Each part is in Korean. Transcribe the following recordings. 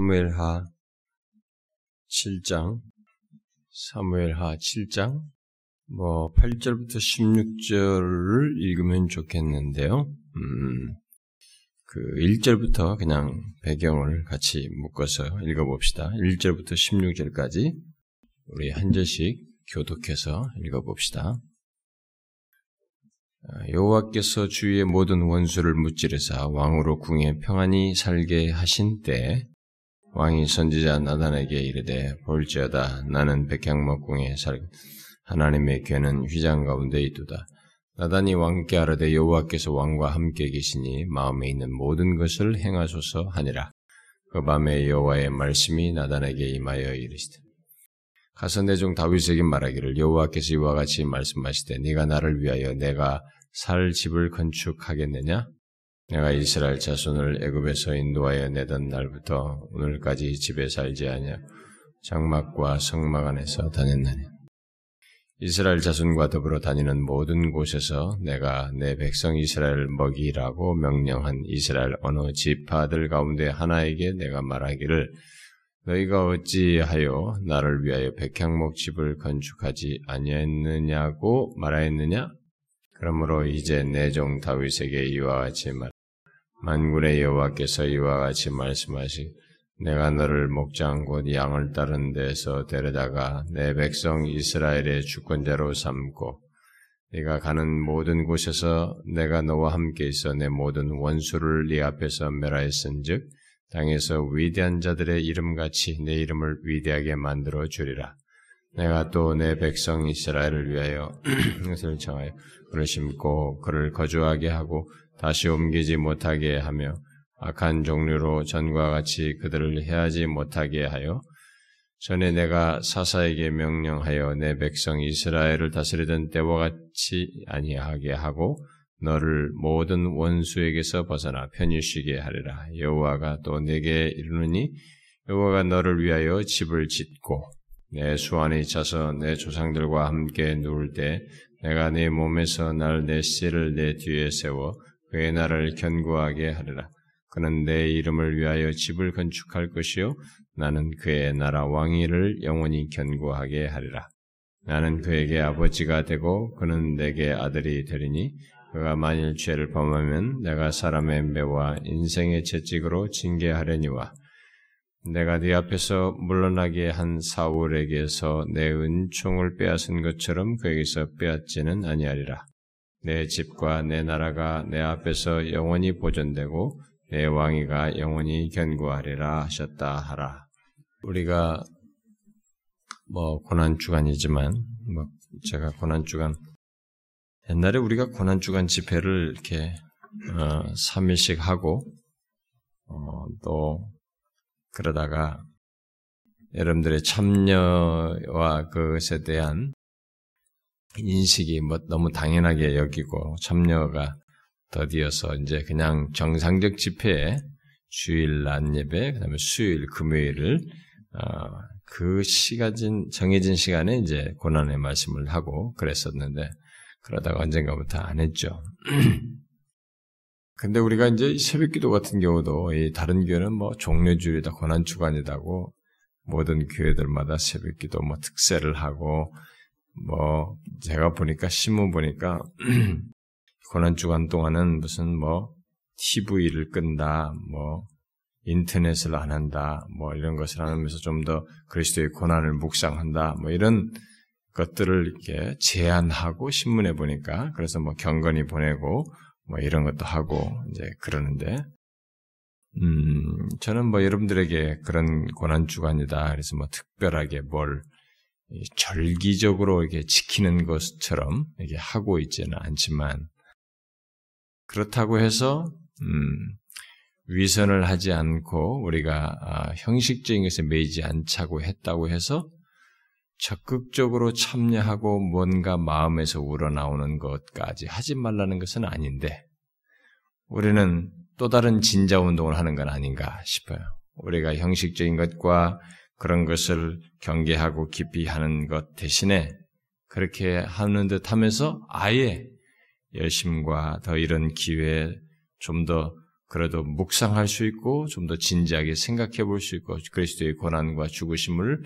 사무엘하 7장, 사무엘하 7장, 뭐 8절부터 16절을 읽으면 좋겠는데요. 음, 그 1절부터 그냥 배경을 같이 묶어서 읽어봅시다. 1절부터 16절까지 우리 한 절씩 교독해서 읽어봅시다. 아, 여호와께서 주위의 모든 원수를 무찌르사 왕으로 궁에 평안히 살게 하신 때 왕이 선지자 나단에게 이르되 볼지어다 나는 백향목궁에 살 하나님의 괴는 휘장 가운데 있도다 나단이 왕께 아뢰되 여호와께서 왕과 함께 계시니 마음에 있는 모든 것을 행하소서 하니라 그 밤에 여호와의 말씀이 나단에게 임하여 이르시되 가서 내종 다윗에게 말하기를 여호와께서 이와 같이 말씀하시되 네가 나를 위하여 내가 살 집을 건축하겠느냐? 내가 이스라엘 자손을 애굽에서 인도하여 내던 날부터 오늘까지 집에 살지 아니하 장막과 성막 안에서 다녔나니 이스라엘 자손과 더불어 다니는 모든 곳에서 내가 내 백성 이스라엘 먹이라고 명령한 이스라엘 어느 지파들 가운데 하나에게 내가 말하기를 너희가 어찌하여 나를 위하여 백향목 집을 건축하지 아니했느냐고 말하였느냐? 그러므로 이제 내 종 다윗에게 이와 같이 말 만군의 여호와께서 이와 같이 말씀하시 내가 너를 목장 곧 양을 따른 데서 데려다가 내 백성 이스라엘의 주권자로 삼고 네가 가는 모든 곳에서 내가 너와 함께 있어 내 모든 원수를 네 앞에서 멸하였은즉 땅에서 위대한 자들의 이름같이 내 이름을 위대하게 만들어 주리라. 내가 또 내 백성 이스라엘을 위하여 것을 정하여 그를 심고 그를 거주하게 하고 다시 옮기지 못하게 하며 악한 종류로 전과 같이 그들을 해하지 못하게 하여 전에 내가 사사에게 명령하여 내 백성 이스라엘을 다스리던 때와 같이 아니하게 하고 너를 모든 원수에게서 벗어나 편히 쉬게 하리라. 여호와가 또 내게 이르느니 여호와가 너를 위하여 집을 짓고 내 수완이 차서 내 조상들과 함께 누울 때 내가 네 몸에서 날 내 씨를 내 뒤에 세워 그의 나를 견고하게 하리라. 그는 내 이름을 위하여 집을 건축할 것이요 나는 그의 나라 왕위를 영원히 견고하게 하리라. 나는 그에게 아버지가 되고 그는 내게 아들이 되리니 그가 만일 죄를 범하면 내가 사람의 매와 인생의 채찍으로 징계하려니와 내가 네 앞에서 물러나게 한 사울에게서 내 은총을 빼앗은 것처럼 그에게서 빼앗지는 아니하리라. 내 집과 내 나라가 내 앞에서 영원히 보존되고 내 왕위가 영원히 견고하리라 하셨다 하라. 우리가 뭐 고난 주간이지만 뭐 제가 고난 주간 옛날에 우리가 고난 주간 집회를 이렇게 어, 3일씩 하고 어, 또 그러다가 여러분들의 참여와 그것에 대한 인식이 뭐 너무 당연하게 여기고 참여가 더디어서 이제 그냥 정상적 집회에 주일 낮 예배, 그다음에 수요일 금요일을 어, 그 시간 정해진 시간에 이제 고난의 말씀을 하고 그랬었는데 그러다가 언젠가부터 안 했죠. 근데 우리가 이제 새벽기도 같은 경우도 이 다른 교회는 뭐 종료주일이다, 고난 주간이다고 모든 교회들마다 새벽기도 뭐 특세를 하고 뭐 제가 보니까 신문 보니까 고난 주간 동안은 무슨 뭐 TV를 끈다, 뭐 인터넷을 안 한다, 뭐 이런 것을 하면서 좀 더 그리스도의 고난을 묵상한다, 뭐 이런 것들을 이렇게 제안하고 신문에 보니까 그래서 뭐 경건히 보내고 뭐 이런 것도 하고 이제 그러는데 음 저는 뭐 여러분들에게 그런 고난 주간이다. 그래서 뭐 특별하게 뭘 절기적으로 이렇게 지키는 것처럼 이렇게 하고 있지는 않지만 그렇다고 해서 음 위선을 하지 않고 우리가 아, 형식적인 것에 매이지 않자고 했다고 해서 적극적으로 참여하고 뭔가 마음에서 우러나오는 것까지 하지 말라는 것은 아닌데, 우리는 또 다른 진자 운동을 하는 건 아닌가 싶어요. 우리가 형식적인 것과 그런 것을 경계하고 깊이 하는 것 대신에 그렇게 하는 듯 하면서 아예 열심과 더 이런 기회에 좀 더 그래도 묵상할 수 있고 좀 더 진지하게 생각해 볼 수 있고 그리스도의 고난과 죽으심을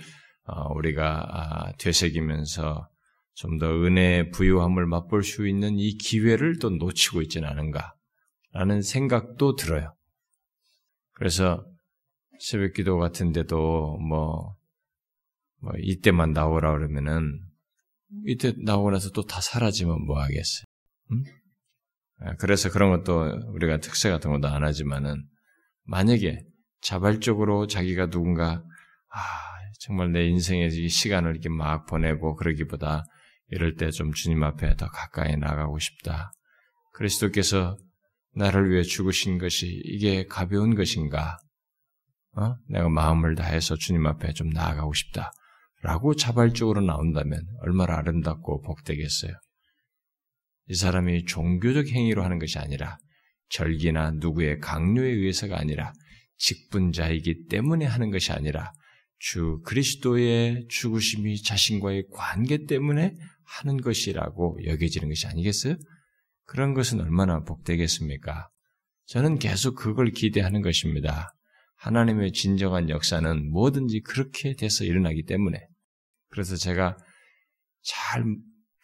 어, 우리가 아, 되새기면서 좀 더 은혜의 부유함을 맛볼 수 있는 이 기회를 또 놓치고 있지는 않은가라는 생각도 들어요. 그래서 새벽 기도 같은데도 뭐, 뭐 이때만 나오라 그러면은 이때 나오고 나서 또 다 사라지면 뭐 하겠어요? 음? 그래서 그런 것도 우리가 특세 같은 것도 안 하지만은 만약에 자발적으로 자기가 누군가 아 정말 내 인생에 이 시간을 이렇게 막 보내고 그러기보다 이럴 때 좀 주님 앞에 더 가까이 나가고 싶다. 그리스도께서 나를 위해 죽으신 것이 이게 가벼운 것인가? 어? 내가 마음을 다해서 주님 앞에 좀 나아가고 싶다. 라고 자발적으로 나온다면 얼마나 아름답고 복되겠어요. 이 사람이 종교적 행위로 하는 것이 아니라 절기나 누구의 강요에 의해서가 아니라 직분자이기 때문에 하는 것이 아니라 주 그리스도의 죽으심이 자신과의 관계 때문에 하는 것이라고 여겨지는 것이 아니겠어요? 그런 것은 얼마나 복되겠습니까? 저는 계속 그걸 기대하는 것입니다. 하나님의 진정한 역사는 뭐든지 그렇게 돼서 일어나기 때문에. 그래서 제가 잘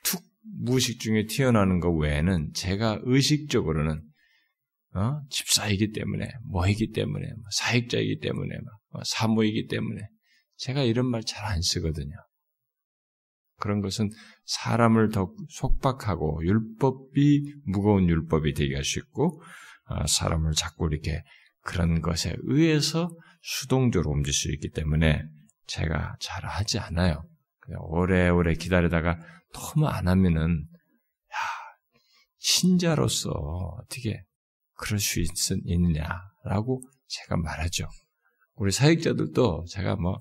툭 무의식 중에 튀어나오는 것 외에는 제가 의식적으로는 어? 집사이기 때문에, 뭐이기 때문에, 뭐 사익자이기 때문에, 뭐 사모이기 때문에 제가 이런 말 잘 안 쓰거든요. 그런 것은 사람을 더 속박하고 율법이 무거운 율법이 되게 할수 있고 어, 사람을 자꾸 이렇게 그런 것에 의해서 수동적으로 움직일 수 있기 때문에 제가 잘 하지 않아요. 그냥 오래오래 기다리다가 너무 안 하면은 야 신자로서 어떻게 그럴 수 있, 있느냐라고 제가 말하죠. 우리 사역자들도 제가 뭐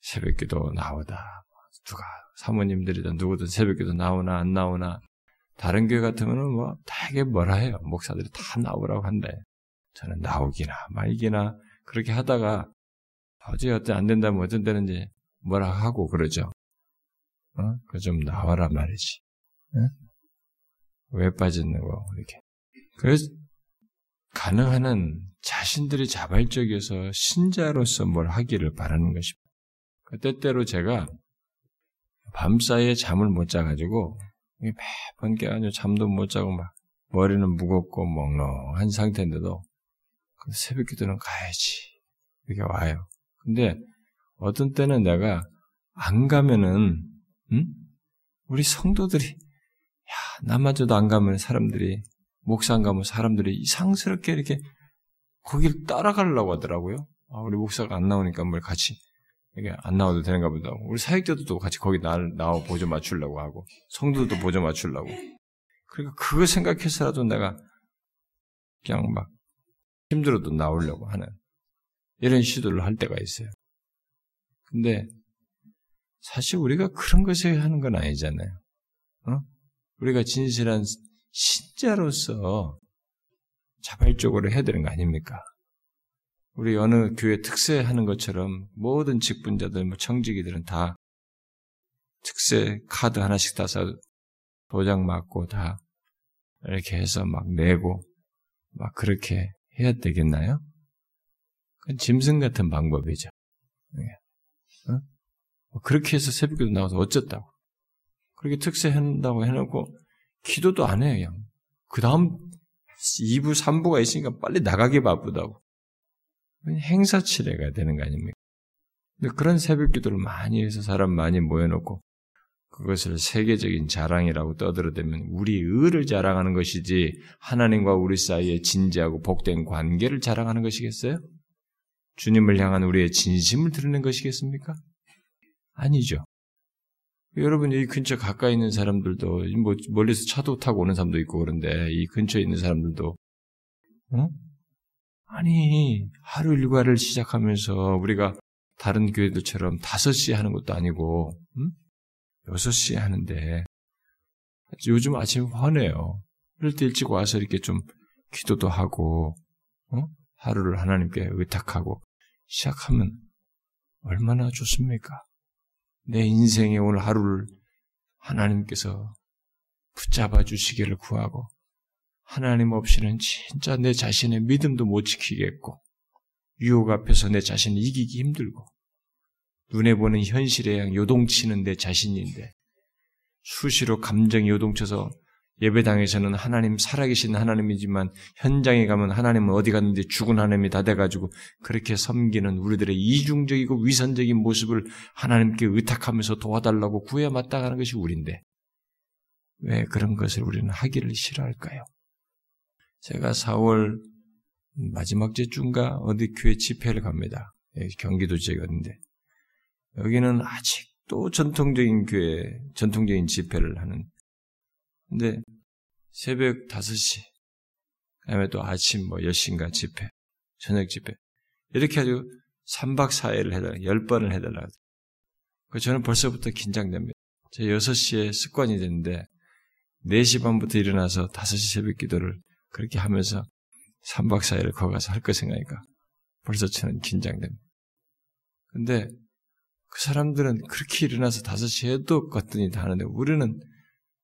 새벽기도 나오다 누가 사모님들이든 누구든 새벽기도 나오나 안 나오나 다른 교회 같으면은 뭐 되게 뭐라 해요. 목사들이 다 나오라고 한대. 저는 나오기나 말기나 그렇게 하다가 어제 어때 안 된다면 어떤 때는 이제 뭐라 하고 그러죠. 어? 그 좀 나와라 말이지. 어? 왜 빠졌는 거 이렇게. 그래서 가능한 한 자신들이 자발적이어서 신자로서 뭘 하기를 바라는 것입니다. 그 때때로 제가 밤사이에 잠을 못 자가지고 매번 깨가지고 잠도 못 자고 막 머리는 무겁고 멍롱한 상태인데도 새벽 기도는 가야지 이렇게 와요. 근데 어떤 때는 내가 안 가면은 응? 우리 성도들이 야 나마저도 안 가면 사람들이 목사 안 가면 사람들이 이상스럽게 이렇게 거기를 따라가려고 하더라고요. 아, 우리 목사가 안 나오니까 뭘 같이 이게 안 나와도 되는가 보다. 우리 사역자들도 같이 거기 나, 나와 보조 맞추려고 하고, 성도들도 보조 맞추려고. 그러니까 그거 생각해서라도 내가 그냥 막 힘들어도 나오려고 하는 이런 시도를 할 때가 있어요. 근데 사실 우리가 그런 것을 하는 건 아니잖아요. 어? 우리가 진실한 신자로서 자발적으로 해야 되는 거 아닙니까? 우리 어느 교회 특세하는 것처럼 모든 직분자들, 뭐 청직이들은 다 특세 카드 하나씩 따서 도장 맞고 다 이렇게 해서 막 내고 막 그렇게 해야 되겠나요? 그건 짐승 같은 방법이죠. 예. 어? 뭐 그렇게 해서 새벽기도 나와서 어쩌다고. 그렇게 특세한다고 해놓고 기도도 안 해요. 그냥. 그 다음 2부, 3부가 있으니까 빨리 나가기 바쁘다고. 행사치레가 되는 거 아닙니까? 그런 새벽 기도를 많이 해서 사람 많이 모여놓고 그것을 세계적인 자랑이라고 떠들어대면 우리 의를 자랑하는 것이지 하나님과 우리 사이에 진지하고 복된 관계를 자랑하는 것이겠어요? 주님을 향한 우리의 진심을 드러낸 것이겠습니까? 아니죠. 여러분 이 근처 가까이 있는 사람들도 뭐 멀리서 차도 타고 오는 사람도 있고 그런데 이 근처에 있는 사람들도 어? 아니, 하루 일과를 시작하면서 우리가 다른 교회들처럼 5시 하는 것도 아니고, 음? 6시 하는데, 요즘 아침에 화내요. 이럴 때 일찍 와서 이렇게 좀 기도도 하고, 어? 하루를 하나님께 의탁하고, 시작하면 얼마나 좋습니까? 내 인생의 오늘 하루를 하나님께서 붙잡아 주시기를 구하고, 하나님 없이는 진짜 내 자신의 믿음도 못 지키겠고, 유혹 앞에서 내 자신을 이기기 힘들고, 눈에 보는 현실에 요동치는 내 자신인데, 수시로 감정이 요동쳐서 예배당에서는 하나님 살아계신 하나님이지만 현장에 가면 하나님은 어디 갔는데 죽은 하나님이 다 돼가지고 그렇게 섬기는 우리들의 이중적이고 위선적인 모습을 하나님께 의탁하면서 도와달라고 구해 마땅하는 것이 우리인데 왜 그런 것을 우리는 하기를 싫어할까요? 제가 4월 마지막 주인가 어디 교회 집회를 갑니다. 경기도 지역인데 여기는 아직도 전통적인 교회, 전통적인 집회를 하는 근데 새벽 5시, 그 다음에 또 아침 뭐 10시인가 집회, 저녁 집회. 이렇게 아주 3박 4일을 해달라, 10번을 해달라. 그 저는 벌써부터 긴장됩니다. 제 6시에 습관이 됐는데, 4시 반부터 일어나서 5시 새벽 기도를 그렇게 하면서 3박 4일을 거기 가서 할거 생각하니까 벌써 저는 긴장됩니다. 근데 그 사람들은 그렇게 일어나서 5시 에도 껐더니 다 하는데 우리는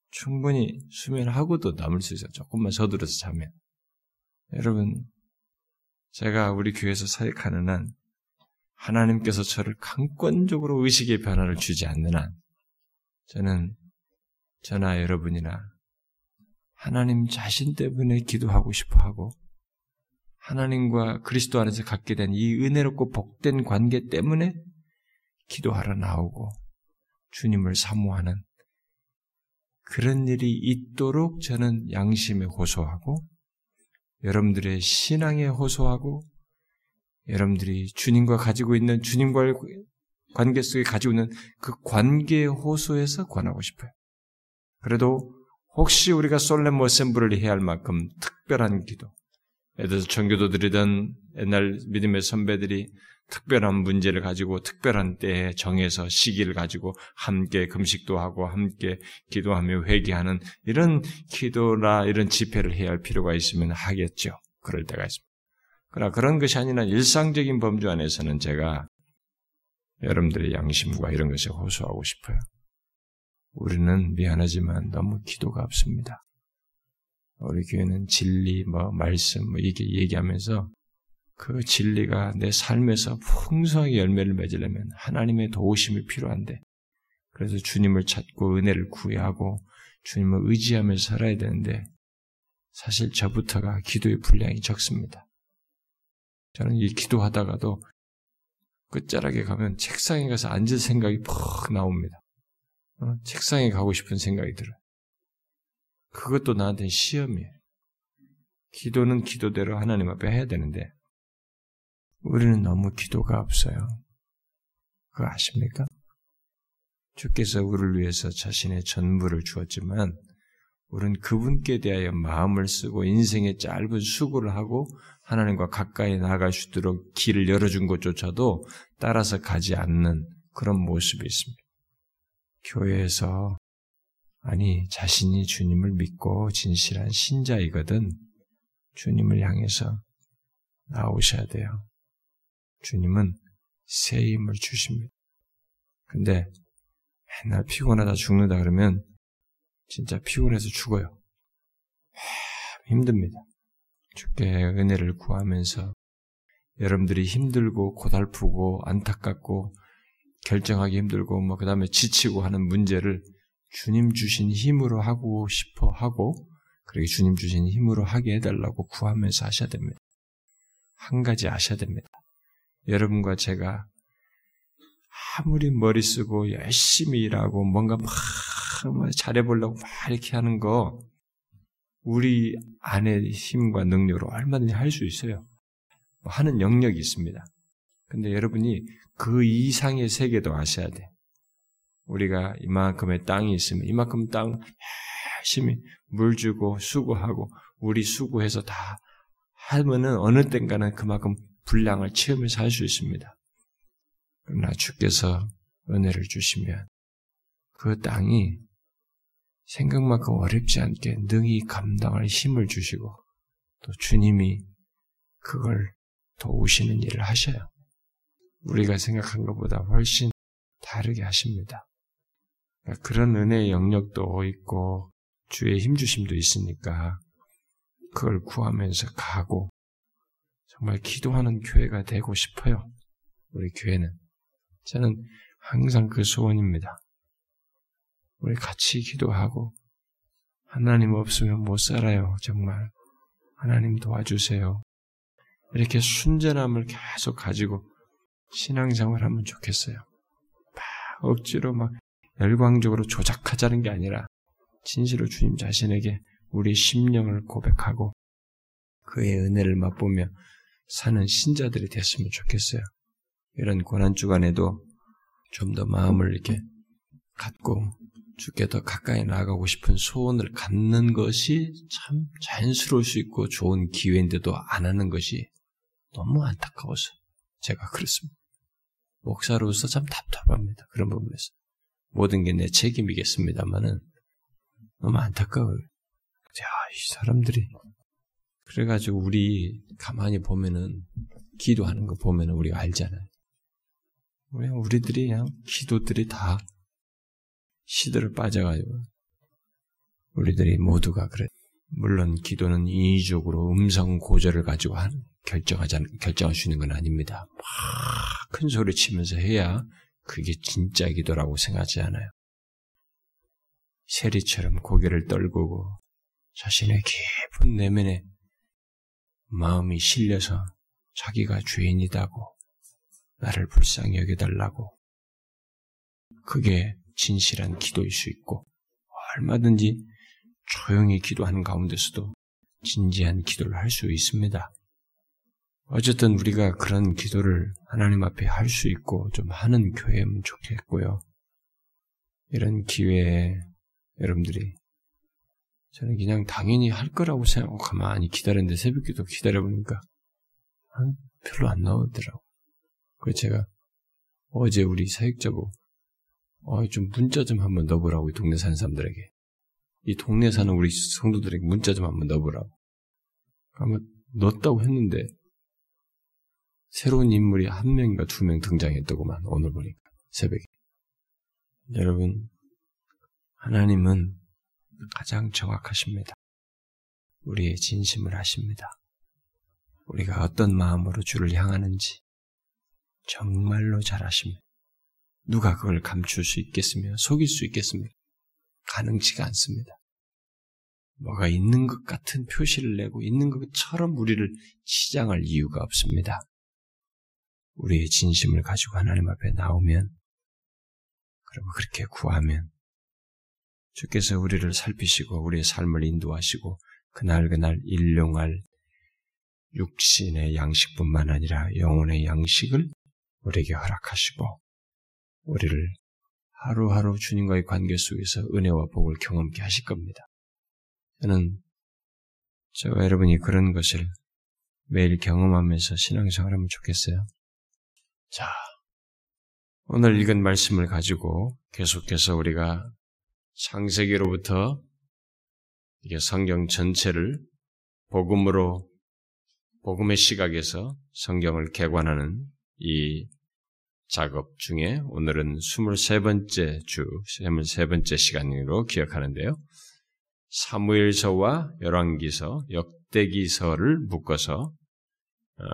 충분히 수면하고도 남을 수 있어요. 조금만 서두르서 자면. 여러분, 제가 우리 교회에서 사역하는 한, 하나님께서 저를 강권적으로 의식의 변화를 주지 않는 한, 저는 저나 여러분이나 하나님 자신 때문에 기도하고 싶어 하고, 하나님과 그리스도 안에서 갖게 된 이 은혜롭고 복된 관계 때문에 기도하러 나오고, 주님을 사모하는 그런 일이 있도록 저는 양심에 호소하고 여러분들의 신앙에 호소하고 여러분들이 주님과 가지고 있는 주님과의 관계 속에 가지고 있는 그 관계에 호소해서 권하고 싶어요. 그래도 혹시 우리가 솔렘 어셈블을 해야 할 만큼 특별한 기도, 예를 들어서 청교도들이든 옛날 믿음의 선배들이 특별한 문제를 가지고 특별한 때에 정해서 시기를 가지고 함께 금식도 하고 함께 기도하며 회개하는 이런 기도나 이런 집회를 해야 할 필요가 있으면 하겠죠. 그럴 때가 있습니다. 그러나 그런 것이 아니라 일상적인 범주 안에서는 제가 여러분들의 양심과 이런 것에 호소하고 싶어요. 우리는 미안하지만 너무 기도가 없습니다. 우리 교회는 진리, 뭐 말씀, 뭐 이게 얘기하면서 그 진리가 내 삶에서 풍성하게 열매를 맺으려면 하나님의 도우심이 필요한데, 그래서 주님을 찾고 은혜를 구해하고 주님을 의지하며 살아야 되는데, 사실 저부터가 기도의 분량이 적습니다. 저는 이 기도하다가도 끝자락에 가면 책상에 가서 앉을 생각이 퍽 나옵니다. 어? 책상에 가고 싶은 생각이 들어요. 그것도 나한테는 시험이에요. 기도는 기도대로 하나님 앞에 해야 되는데, 우리는 너무 기도가 없어요. 그거 아십니까? 주께서 우리를 위해서 자신의 전부를 주었지만 우리는 그분께 대하여 마음을 쓰고 인생의 짧은 수고를 하고 하나님과 가까이 나아갈 수 있도록 길을 열어준 것조차도 따라서 가지 않는 그런 모습이 있습니다. 교회에서 아니 자신이 주님을 믿고 진실한 신자이거든 주님을 향해서 나오셔야 돼요. 주님은 새 힘을 주십니다. 근데 맨날 피곤하다 죽는다 그러면 진짜 피곤해서 죽어요. 힘듭니다. 주께 은혜를 구하면서 여러분들이 힘들고 고달프고 안타깝고 결정하기 힘들고 뭐 그다음에 지치고 하는 문제를 주님 주신 힘으로 하고 싶어 하고 그렇게 주님 주신 힘으로 하게 해달라고 구하면서 하셔야 됩니다. 한 가지 아셔야 됩니다. 여러분과 제가 아무리 머리 쓰고 열심히 일하고 뭔가 막 잘해보려고 막 이렇게 하는 거 우리 안의 힘과 능력으로 얼마든지 할 수 있어요. 뭐 하는 영역이 있습니다. 근데 여러분이 그 이상의 세계도 아셔야 돼. 우리가 이만큼의 땅이 있으면 이만큼 땅 열심히 물 주고 수고하고 우리 수고해서 다 하면은 어느 땐가는 그만큼 분량을 체험해서 할 수 있습니다. 그러나 주께서 은혜를 주시면 그 땅이 생각만큼 어렵지 않게 능히 감당할 힘을 주시고 또 주님이 그걸 도우시는 일을 하셔요. 우리가 생각한 것보다 훨씬 다르게 하십니다. 그러니까 그런 은혜의 영역도 있고 주의 힘주심도 있으니까 그걸 구하면서 가고 정말 기도하는 교회가 되고 싶어요. 우리 교회는 저는 항상 그 소원입니다. 우리 같이 기도하고 하나님 없으면 못 살아요. 정말 하나님 도와주세요. 이렇게 순전함을 계속 가지고 신앙생활 하면 좋겠어요. 막 억지로 막 열광적으로 조작하자는 게 아니라 진실로 주님 자신에게 우리 심령을 고백하고 그의 은혜를 맛보며 사는 신자들이 됐으면 좋겠어요. 이런 고난 주간에도 좀 더 마음을 이렇게 갖고 주께 더 가까이 나아가고 싶은 소원을 갖는 것이 참 자연스러울 수 있고 좋은 기회인데도 안 하는 것이 너무 안타까워서 제가 그렇습니다. 목사로서 참 답답합니다. 그런 부분에서. 모든 게 내 책임이겠습니다만은 너무 안타까워요. 야, 이 사람들이. 그래가지고 우리 가만히 보면은 기도하는 거 보면은 우리가 알잖아요. 그냥 우리들이 그냥 기도들이 다 시들을 빠져가지고 우리들이 모두가 그래. 물론 기도는 인위적으로 음성 고절을 가지고 한 결정하자 결정할 수 있는 건 아닙니다. 막 큰 소리 치면서 해야 그게 진짜 기도라고 생각하지 않아요. 세리처럼 고개를 떨구고 자신의 깊은 내면에 마음이 실려서 자기가 죄인이다고 나를 불쌍히 여겨달라고 그게 진실한 기도일 수 있고 얼마든지 조용히 기도하는 가운데서도 진지한 기도를 할 수 있습니다. 어쨌든 우리가 그런 기도를 하나님 앞에 할 수 있고 좀 하는 교회면 좋겠고요. 이런 기회에 여러분들이 저는 그냥 당연히 할 거라고 생각하고 가만히 기다렸는데 새벽기도 기다려보니까 별로 안 나오더라고. 그래서 제가 어제 우리 사역자고 어, 좀 문자 좀 한번 넣어보라고 이 동네 사는 사람들에게 이 동네 사는 우리 성도들에게 문자 좀 한번 넣어보라고. 아마 넣었다고 했는데 새로운 인물이 한 명인가 두 명 등장했더구만 오늘 보니까 새벽에. 여러분 하나님은 가장 정확하십니다. 우리의 진심을 아십니다. 우리가 어떤 마음으로 주를 향하는지 정말로 잘 아십니다. 누가 그걸 감출 수 있겠으며 속일 수 있겠습니까? 가능치가 않습니다. 뭐가 있는 것 같은 표시를 내고 있는 것처럼 우리를 치장할 이유가 없습니다. 우리의 진심을 가지고 하나님 앞에 나오면 그리고 그렇게 구하면 주께서 우리를 살피시고 우리의 삶을 인도하시고 그날 그날 일용할 육신의 양식뿐만 아니라 영혼의 양식을 우리에게 허락하시고 우리를 하루하루 주님과의 관계 속에서 은혜와 복을 경험케 하실 겁니다. 저는 저와 여러분이 그런 것을 매일 경험하면서 신앙생활 하면 좋겠어요. 자, 오늘 읽은 말씀을 가지고 계속해서 우리가 창세기로부터 이게 성경 전체를 복음으로 복음의 시각에서 성경을 개관하는 이 작업 중에 오늘은 23번째 주, 23번째 시간으로 기억하는데요. 사무엘서와 열왕기서, 역대기서를 묶어서 어,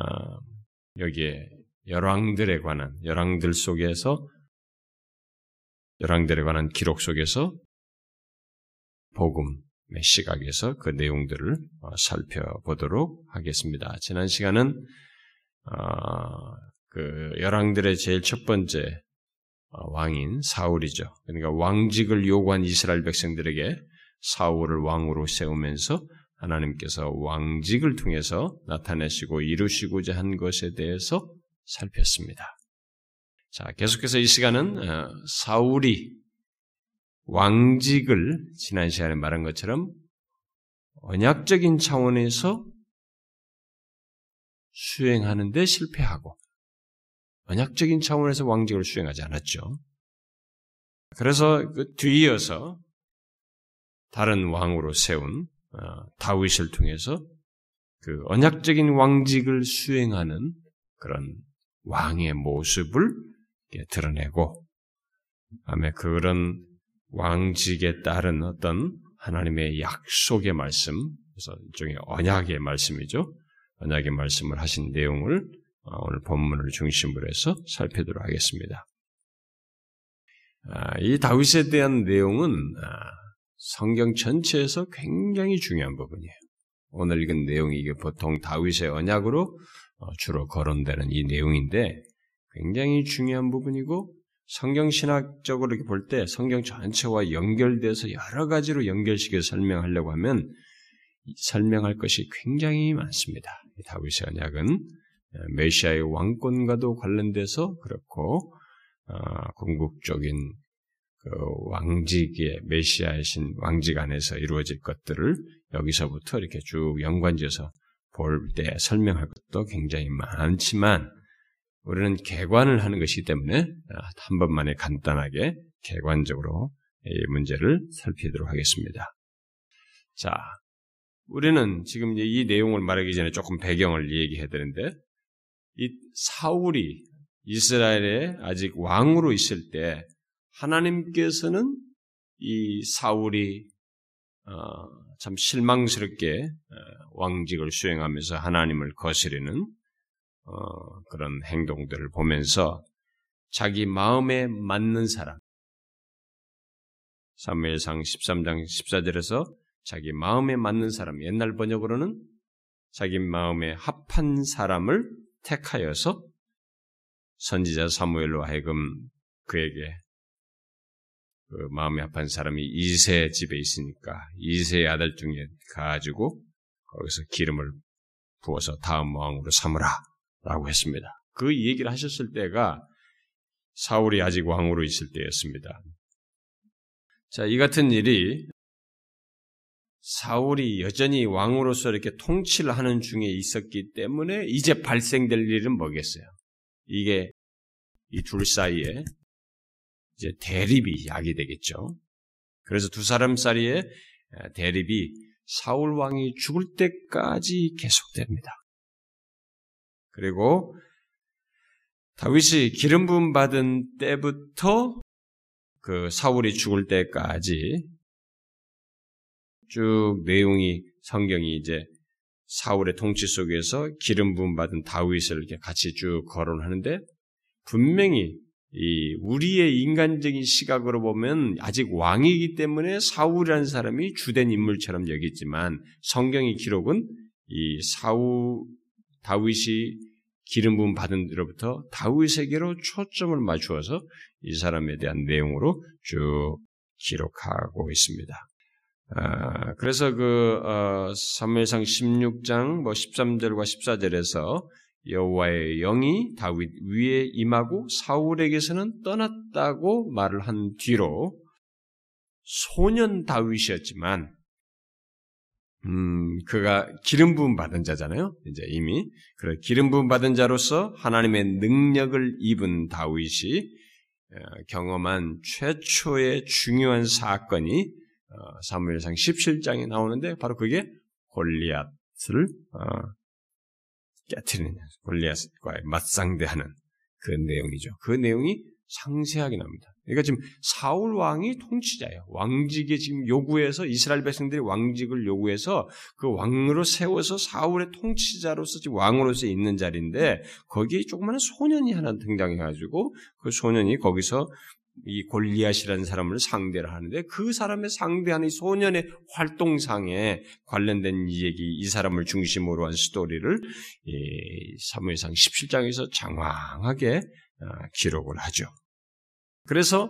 여기에 열왕들에 관한 열왕들 속에서 열왕들에 관한 기록 속에서 복음의 시각에서 그 내용들을 어, 살펴보도록 하겠습니다. 지난 시간은 어, 그 열왕들의 제일 첫 번째 어, 왕인 사울이죠. 그러니까 왕직을 요구한 이스라엘 백성들에게 사울을 왕으로 세우면서 하나님께서 왕직을 통해서 나타내시고 이루시고자 한 것에 대해서 살폈습니다. 자, 계속해서 이 시간은 사울이 왕직을 지난 시간에 말한 것처럼 언약적인 차원에서 수행하는데 실패하고 언약적인 차원에서 왕직을 수행하지 않았죠. 그래서 그 뒤이어서 다른 왕으로 세운 어, 다윗을 통해서 그 언약적인 왕직을 수행하는 그런 왕의 모습을 드러내고, 다음에 그런 왕직에 따른 어떤 하나님의 약속의 말씀, 그래서 일종의 언약의 말씀이죠. 언약의 말씀을 하신 내용을 어, 오늘 본문을 중심으로 해서 살피도록 하겠습니다. 아, 이 다윗에 대한 내용은 아, 성경 전체에서 굉장히 중요한 부분이에요. 오늘 읽은 내용이 보통 다윗의 언약으로 어, 주로 거론되는 이 내용인데 굉장히 중요한 부분이고 성경 신학적으로 이렇게 볼 때 성경 전체와 연결돼서 여러 가지로 연결시켜서 설명하려고 하면 설명할 것이 굉장히 많습니다. 다윗의 언약은 어, 메시아의 왕권과도 관련돼서 그렇고 어, 궁극적인 그 왕직의 메시아이신 왕직 안에서 이루어질 것들을 여기서부터 이렇게 쭉 연관지어서 볼 때 설명할 것도 굉장히 많지만 우리는 개관을 하는 것이기 때문에 아, 한 번만에 간단하게 개관적으로 이 문제를 살피도록 하겠습니다. 자, 우리는 지금 이 내용을 말하기 전에 조금 배경을 얘기해야 되는데, 이 사울이 이스라엘에 아직 왕으로 있을 때 하나님께서는 이 사울이 어, 참 실망스럽게 어, 왕직을 수행하면서 하나님을 거스르는 어, 그런 행동들을 보면서 자기 마음에 맞는 사람, 사무엘상 13장 14절에서 자기 마음에 맞는 사람, 옛날 번역으로는 자기 마음에 합한 사람을 택하여서 선지자 사무엘로 하여금 그에게 그 마음에 합한 사람이 이세 집에 있으니까 이세의 아들 중에 가지고 거기서 기름을 부어서 다음 왕으로 삼으라 라고 했습니다. 그 얘기를 하셨을 때가 사울이 아직 왕으로 있을 때였습니다. 자, 이 같은 일이 사울이 여전히 왕으로서 이렇게 통치를 하는 중에 있었기 때문에 이제 발생될 일은 뭐겠어요? 이게 이 둘 사이에 이제 대립이 야기되겠죠. 그래서 두 사람 사이에 대립이 사울 왕이 죽을 때까지 계속됩니다. 그리고 다윗이 기름 부음 받은 때부터 그 사울이 죽을 때까지 쭉 내용이 성경이 이제 사울의 통치 속에서 기름 부음 받은 다윗을 이렇게 같이 쭉 거론하는데 분명히 이 우리의 인간적인 시각으로 보면 아직 왕이기 때문에 사울이라는 사람이 주된 인물처럼 여기지만 성경의 기록은 이 사울 다윗이 기름 부음 받은 뒤로부터 다윗에게로 초점을 맞추어서 이 사람에 대한 내용으로 쭉 기록하고 있습니다. 아, 그래서 그 어, 사무엘상 16장 뭐 13절과 14절에서 여호와의 영이 다윗 위에 임하고 사울에게서는 떠났다고 말을 한 뒤로 소년 다윗이었지만 음, 그가 기름 부음 받은 자잖아요. 이제 이미 그래 기름 부음 받은 자로서 하나님의 능력을 입은 다윗이 어, 경험한 최초의 중요한 사건이 어, 사무엘상 17장에 나오는데 바로 그게 골리앗을 어, 깨트리는 골리앗과의 맞상대하는 그 내용이죠. 그 내용이 상세하게 나옵니다. 그러니까 지금 사울 왕이 통치자예요. 왕직에 지금 요구해서 이스라엘 백성들이 왕직을 요구해서 그 왕으로 세워서 사울의 통치자로서 지금 왕으로서 있는 자리인데 거기에 조그마한 소년이 하나 등장해가지고 그 소년이 거기서 이 골리앗이라는 사람을 상대를 하는데 그 사람의 상대하는 소년의 활동상에 관련된 이 얘기, 이 사람을 중심으로 한 스토리를 사무엘상 17장에서 장황하게 어, 기록을 하죠. 그래서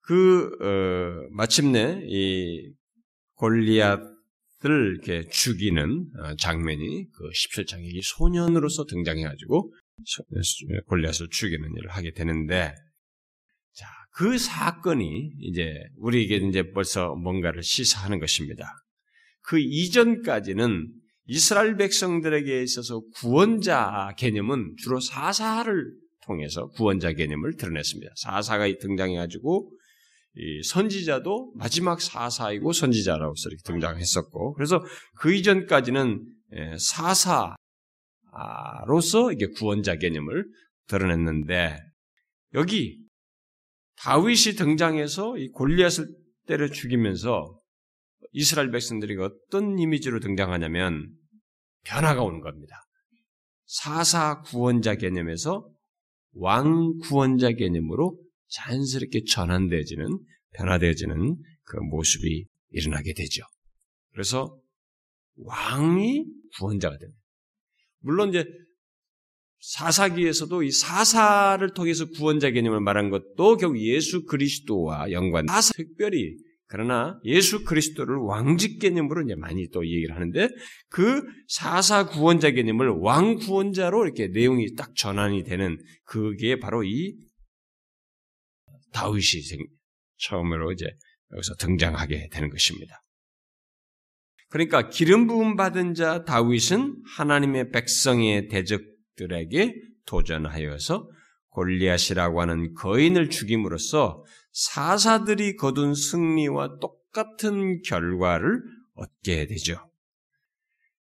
그 어, 마침내 이 골리앗을 이렇게 죽이는 어, 장면이 그 17장에 이 소년으로서 등장해가지고 골리앗을 죽이는 일을 하게 되는데 그 사건이 이제 우리에게 이제 벌써 뭔가를 시사하는 것입니다. 그 이전까지는 이스라엘 백성들에게 있어서 구원자 개념은 주로 사사를 통해서 구원자 개념을 드러냈습니다. 사사가 등장해가지고 선지자도 마지막 사사이고 선지자라고서 이렇게 등장했었고, 그래서 그 이전까지는 예, 사사로서 이게 구원자 개념을 드러냈는데 여기 다윗이 등장해서 이 골리앗을 때려 죽이면서 이스라엘 백성들이 어떤 이미지로 등장하냐면 변화가 오는 겁니다. 사사 구원자 개념에서 왕 구원자 개념으로 자연스럽게 전환되어지는 변화되어지는 그 모습이 일어나게 되죠. 그래서 왕이 구원자가 됩니다. 물론 이제 사사기에서도 이 사사를 통해서 구원자 개념을 말한 것도 결국 예수 그리스도와 연관. 사사 특별히 그러나 예수 그리스도를 왕직 개념으로 이제 많이 또 얘기를 하는데 그 사사 구원자 개념을 왕 구원자로 이렇게 내용이 딱 전환이 되는 그게 바로 이 다윗이 처음으로 이제 여기서 등장하게 되는 것입니다. 그러니까 기름 부음 받은 자 다윗은 하나님의 백성의 대적들에게 도전하여서 골리앗이라고 하는 거인을 죽임으로써 사사들이 거둔 승리와 똑같은 결과를 얻게 되죠.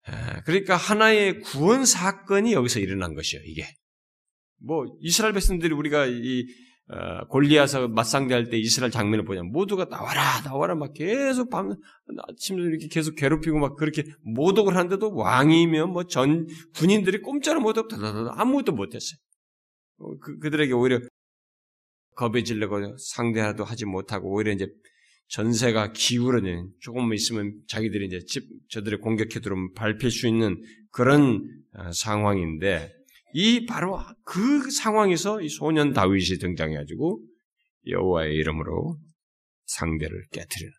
아, 그러니까 하나의 구원 사건이 여기서 일어난 것이에요. 이게 뭐 이스라엘 백성들이 우리가 이 어, 골리앗과 맞상대할 때 이스라엘 장면을 보냐면 모두가 나와라 나와라 막 계속 밤 아침에 이렇게 계속 괴롭히고 막 그렇게 모독을 하는데도 왕이면 뭐 전 군인들이 꼼짝을 못하고 아무것도 못했어요. 어, 그, 그들에게 오히려 겁에 질려고 상대도 하지 못하고 오히려 이제 전세가 기울어는 조금만 있으면 자기들이 이제 집 저들의 공격해 들어오면 밟힐 수 있는 그런 어, 상황인데 이 바로 그 상황에서 이 소년 다윗이 등장해가지고 여호와의 이름으로 상대를 깨뜨리는.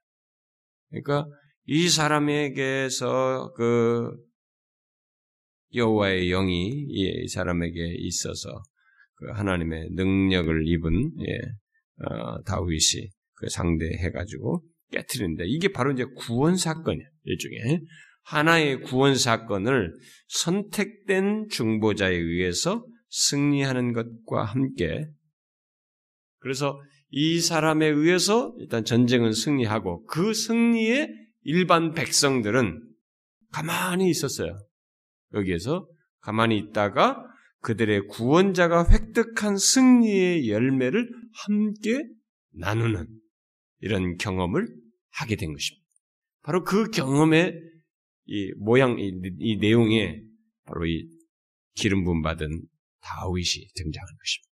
그러니까 이 사람에게서 그 여호와의 영이 이 사람에게 있어서 그 하나님의 능력을 입은 예, 어, 다윗이 그 상대해가지고 깨뜨리는데 이게 바로 이제 구원 사건이에요 일종의 하나의 구원 사건을 선택된 중보자에 의해서 승리하는 것과 함께 그래서 이 사람에 의해서 일단 전쟁은 승리하고 그 승리에 일반 백성들은 가만히 있었어요. 여기에서 가만히 있다가 그들의 구원자가 획득한 승리의 열매를 함께 나누는 이런 경험을 하게 된 것입니다. 바로 그 경험의 이 모양, 이, 이 내용에 바로 이 기름 부음 받은 다윗이 등장하는 것입니다.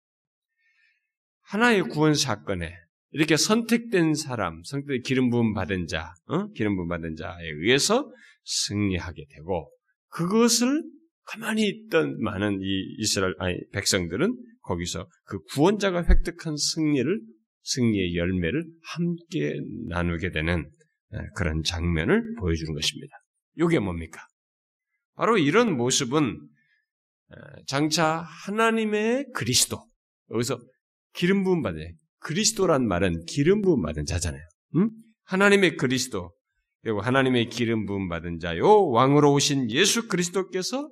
하나의 구원 사건에 이렇게 선택된 사람, 선택된 기름 부음 받은 자, 어? 기름 부음 받은 자에 의해서 승리하게 되고 그것을 가만히 있던 많은 이 이스라엘 아니 백성들은 거기서 그 구원자가 획득한 승리를 승리의 열매를 함께 나누게 되는 그런 장면을 보여주는 것입니다. 이게 뭡니까? 바로 이런 모습은 장차 하나님의 그리스도 여기서 기름 부음 받은 그리스도란 말은 기름 부음 받은 자잖아요. 응? 하나님의 그리스도 그리고 하나님의 기름 부음 받은 자요 왕으로 오신 예수 그리스도께서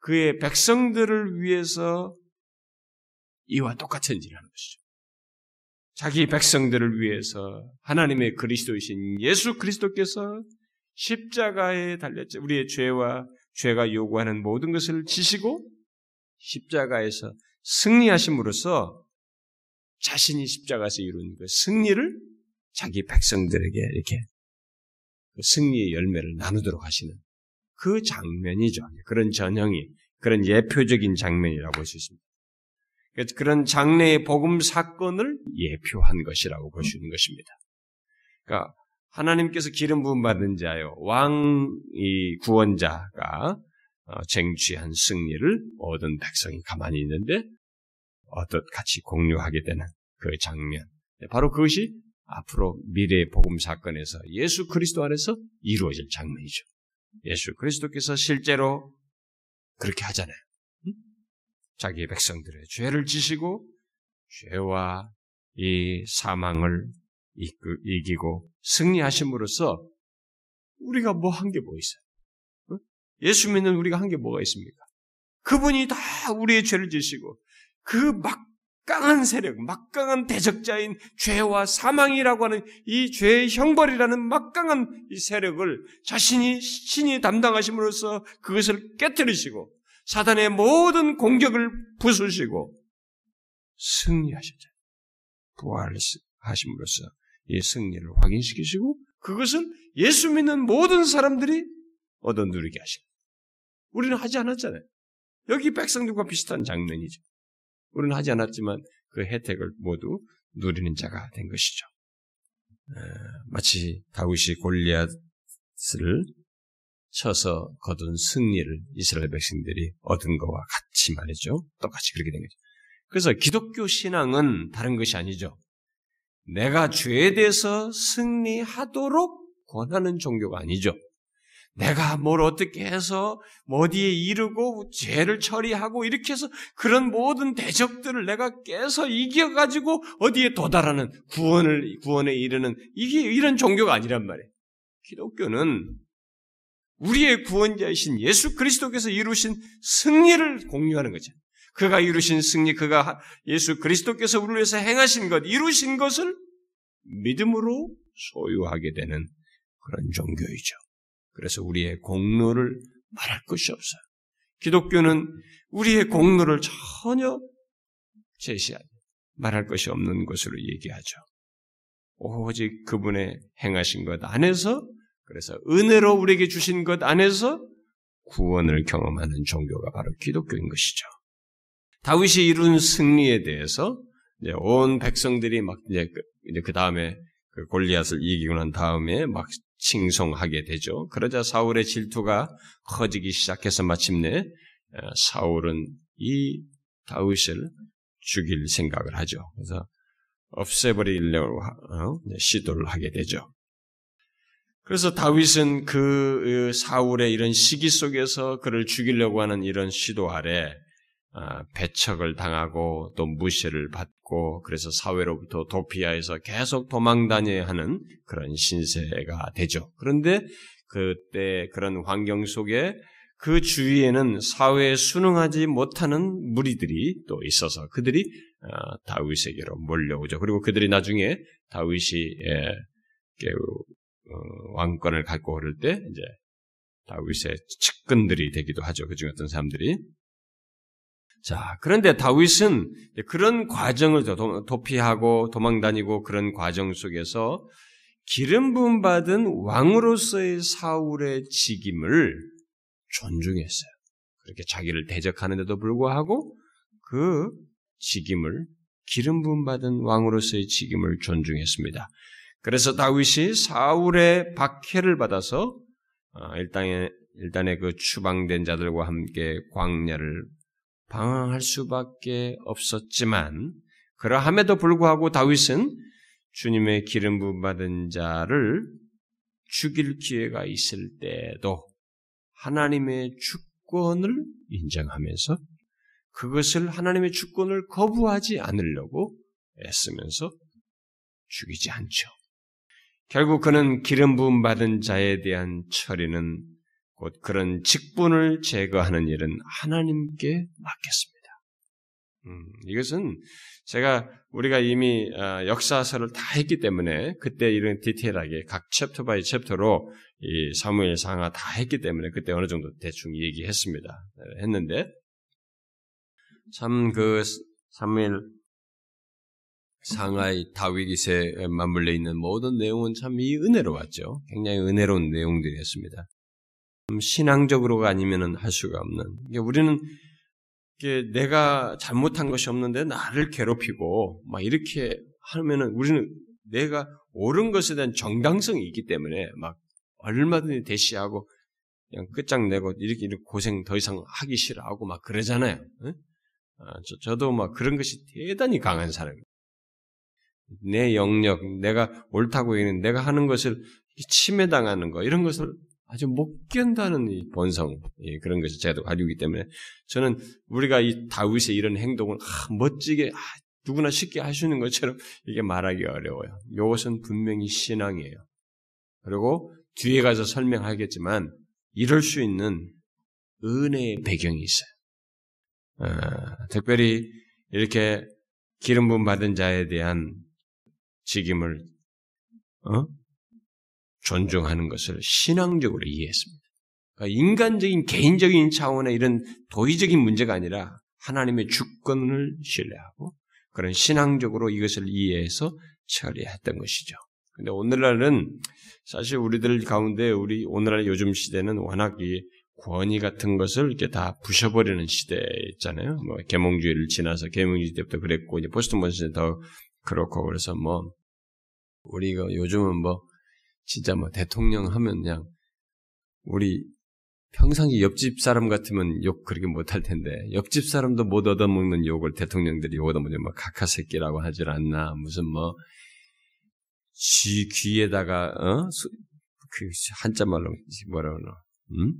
그의 백성들을 위해서 이와 똑같은 일을 하는 것이죠. 자기 백성들을 위해서 하나님의 그리스도이신 예수 그리스도께서 십자가에 달렸죠. 우리의 죄와 죄가 요구하는 모든 것을 지시고 십자가에서 승리하심으로써 자신이 십자가에서 이룬 그 승리를 자기 백성들에게 이렇게 그 승리의 열매를 나누도록 하시는 그 장면이죠. 그런 전형이 그런 예표적인 장면이라고 볼 수 있습니다. 그런 장래의 복음 사건을 예표한 것이라고 볼 수 있는 것입니다. 그러니까 하나님께서 기름 부음 받은 자요 왕이 구원자가 어, 쟁취한 승리를 얻은 백성이 가만히 있는데 어떻 같이 공유하게 되는 그 장면. 네, 바로 그것이 앞으로 미래의 복음 사건에서 예수 그리스도 안에서 이루어질 장면이죠. 예수 그리스도께서 실제로 그렇게 하잖아요. 자기의 백성들의 죄를 지시고 죄와 이 사망을 이기고 승리하심으로써 우리가 뭐 한 게 뭐 있어요? 예수 믿는 우리가 한 게 뭐가 있습니까? 그분이 다 우리의 죄를 지시고 그 막 강한 세력, 막강한 대적자인 죄와 사망이라고 하는 이 죄의 형벌이라는 막강한 이 세력을 자신이 신이 담당하심으로써 그것을 깨뜨리시고 사단의 모든 공격을 부수시고 승리하셨잖아요. 부활하심으로써 이 승리를 확인시키시고 그것은 예수 믿는 모든 사람들이 얻어 누리게 하신 우리는 하지 않았잖아요. 여기 백성들과 비슷한 장면이죠. 우리는 하지 않았지만 그 혜택을 모두 누리는 자가 된 것이죠. 마치 다윗이 골리앗을 쳐서 거둔 승리를 이스라엘 백성들이 얻은 것과 같이 말이죠. 똑같이 그렇게 된 거죠. 그래서 기독교 신앙은 다른 것이 아니죠. 내가 죄에 대해서 승리하도록 권하는 종교가 아니죠. 내가 뭘 어떻게 해서 뭐 어디에 이르고 죄를 처리하고 이렇게 해서 그런 모든 대적들을 내가 깨서 이겨가지고 어디에 도달하는 구원을 구원에 이르는 이게 이런 종교가 아니란 말이에요. 기독교는 우리의 구원자이신 예수 그리스도께서 이루신 승리를 공유하는 거죠. 그가 이루신 승리, 그가 예수 그리스도께서 우리를 위해서 행하신 것, 이루신 것을 믿음으로 소유하게 되는 그런 종교이죠. 그래서 우리의 공로를 말할 것이 없어요. 기독교는 우리의 공로를 전혀 제시하지 말할 것이 없는 것으로 얘기하죠. 오직 그분의 행하신 것 안에서 그래서 은혜로 우리에게 주신 것 안에서 구원을 경험하는 종교가 바로 기독교인 것이죠. 다윗이 이룬 승리에 대해서 온 백성들이 막 이제 그, 이제 그 다음에 그 골리앗을 이기고 난 다음에 막 칭송하게 되죠. 그러자 사울의 질투가 커지기 시작해서 마침내 어, 사울은 이 다윗을 죽일 생각을 하죠. 그래서 없애버리려고 어, 시도를 하게 되죠. 그래서 다윗은 그 사울의 이런 시기 속에서 그를 죽이려고 하는 이런 시도 아래 아, 배척을 당하고 또 무시를 받고 그래서 사회로부터 도피하여서 계속 도망 다녀야 하는 그런 신세가 되죠. 그런데 그때 그런 환경 속에 그 주위에는 사회에 순응하지 못하는 무리들이 또 있어서 그들이 아, 다윗에게로 몰려오죠. 그리고 그들이 나중에 다윗이 예, 어, 왕권을 갖고 오를 때 이제 다윗의 측근들이 되기도 하죠. 그중 어떤 사람들이 자, 그런데 다윗은 그런 과정을 도피하고 도망다니고 그런 과정 속에서 기름 부음 받은 왕으로서의 사울의 직임을 존중했어요. 그렇게 자기를 대적하는데도 불구하고 그 직임을 기름 부음 받은 왕으로서의 직임을 존중했습니다. 그래서 다윗이 사울의 박해를 받아서 어, 일단에 일단에 그 추방된 자들과 함께 광야를 방황할 수밖에 없었지만 그러함에도 불구하고 다윗은 주님의 기름 부음 받은 자를 죽일 기회가 있을 때도 하나님의 주권을 인정하면서 그것을 하나님의 주권을 거부하지 않으려고 애쓰면서 죽이지 않죠. 결국 그는 기름 부음 받은 자에 대한 처리는 곧 그런 직분을 제거하는 일은 하나님께 맡겼습니다. 음, 이것은 제가 우리가 이미 아, 역사서를 다 했기 때문에 그때 이런 디테일하게 각 chapter by chapter로 이 사무엘 상하 다 했기 때문에 그때 어느 정도 대충 얘기했습니다. 네, 했는데 참 그 사무엘 상하의 다윗에 맞물려 있는 모든 내용은 참 이 은혜로웠죠. 굉장히 은혜로운 내용들이었습니다. 신앙적으로가 아니면은 할 수가 없는. 우리는 내가 잘못한 것이 없는데 나를 괴롭히고 막 이렇게 하면은 우리는 내가 옳은 것에 대한 정당성이 있기 때문에 막 얼마든지 대시하고 그냥 끝장내고 이렇게, 이렇게 고생 더 이상 하기 싫어하고 막 그러잖아요. 아, 저, 도막 그런 것이 대단히 강한 사람이에요. 내 영역, 내가 옳다고 있는 내가 하는 것을 침해당하는 거 이런 것을 아주 못 견다는 이 본성 예, 그런 것을 제가 가지고 있기 때문에 저는 우리가 이 다윗의 이런 행동을 아, 멋지게 아, 누구나 쉽게 있는 것처럼 이게 말하기 어려워요. 이것은 분명히 신앙이에요. 그리고 뒤에 가서 설명하겠지만 이럴 수 있는 은혜의 배경이 있어요. 아, 특별히 이렇게 기름 부음 받은 자에 대한 직임을 어? 존중하는 것을 신앙적으로 이해했습니다. 그러니까 인간적인 개인적인 차원의 이런 도의적인 문제가 아니라 하나님의 주권을 신뢰하고 그런 신앙적으로 이것을 이해해서 처리했던 것이죠. 근데 오늘날은 사실 우리들 가운데 우리 오늘날 요즘 시대는 워낙 이 권위 같은 것을 이렇게 다 부셔버리는 시대 있잖아요. 뭐 계몽주의를 지나서 계몽주의 때부터 그랬고 이제 포스트 모던시대 더 그렇고 그래서 뭐 우리가 요즘은 뭐 진짜 뭐 대통령 하면 그냥 우리 평상시 옆집 사람 같으면 욕 그렇게 못할 텐데 옆집 사람도 못 얻어먹는 욕을 대통령들이 얻어먹는 뭐 카카 새끼라고 하질 않나 무슨 뭐 쥐 귀에다가 어? 그 한자 말로 뭐라 그러나 음?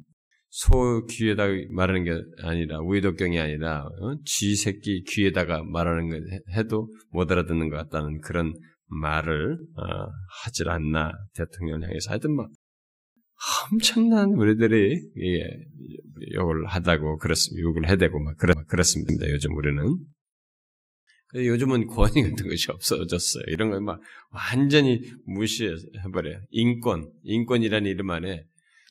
소 귀에다 말하는 게 아니라 우이독경이 아니라 어? 쥐 새끼 귀에다가 말하는 거 해도 못 알아듣는 것 같다는 그런 말을 어, 하질 않나 대통령을 향해서 하여튼 뭐 엄청난 우리들이 예, 욕을 하다고 그렇습니다. 욕을 해대고 막 그렇습니다. 요즘 우리는 요즘은 권위 같은 것이 없어졌어요. 이런 걸 막 완전히 무시해버려요. 인권, 인권이라는 이름 안에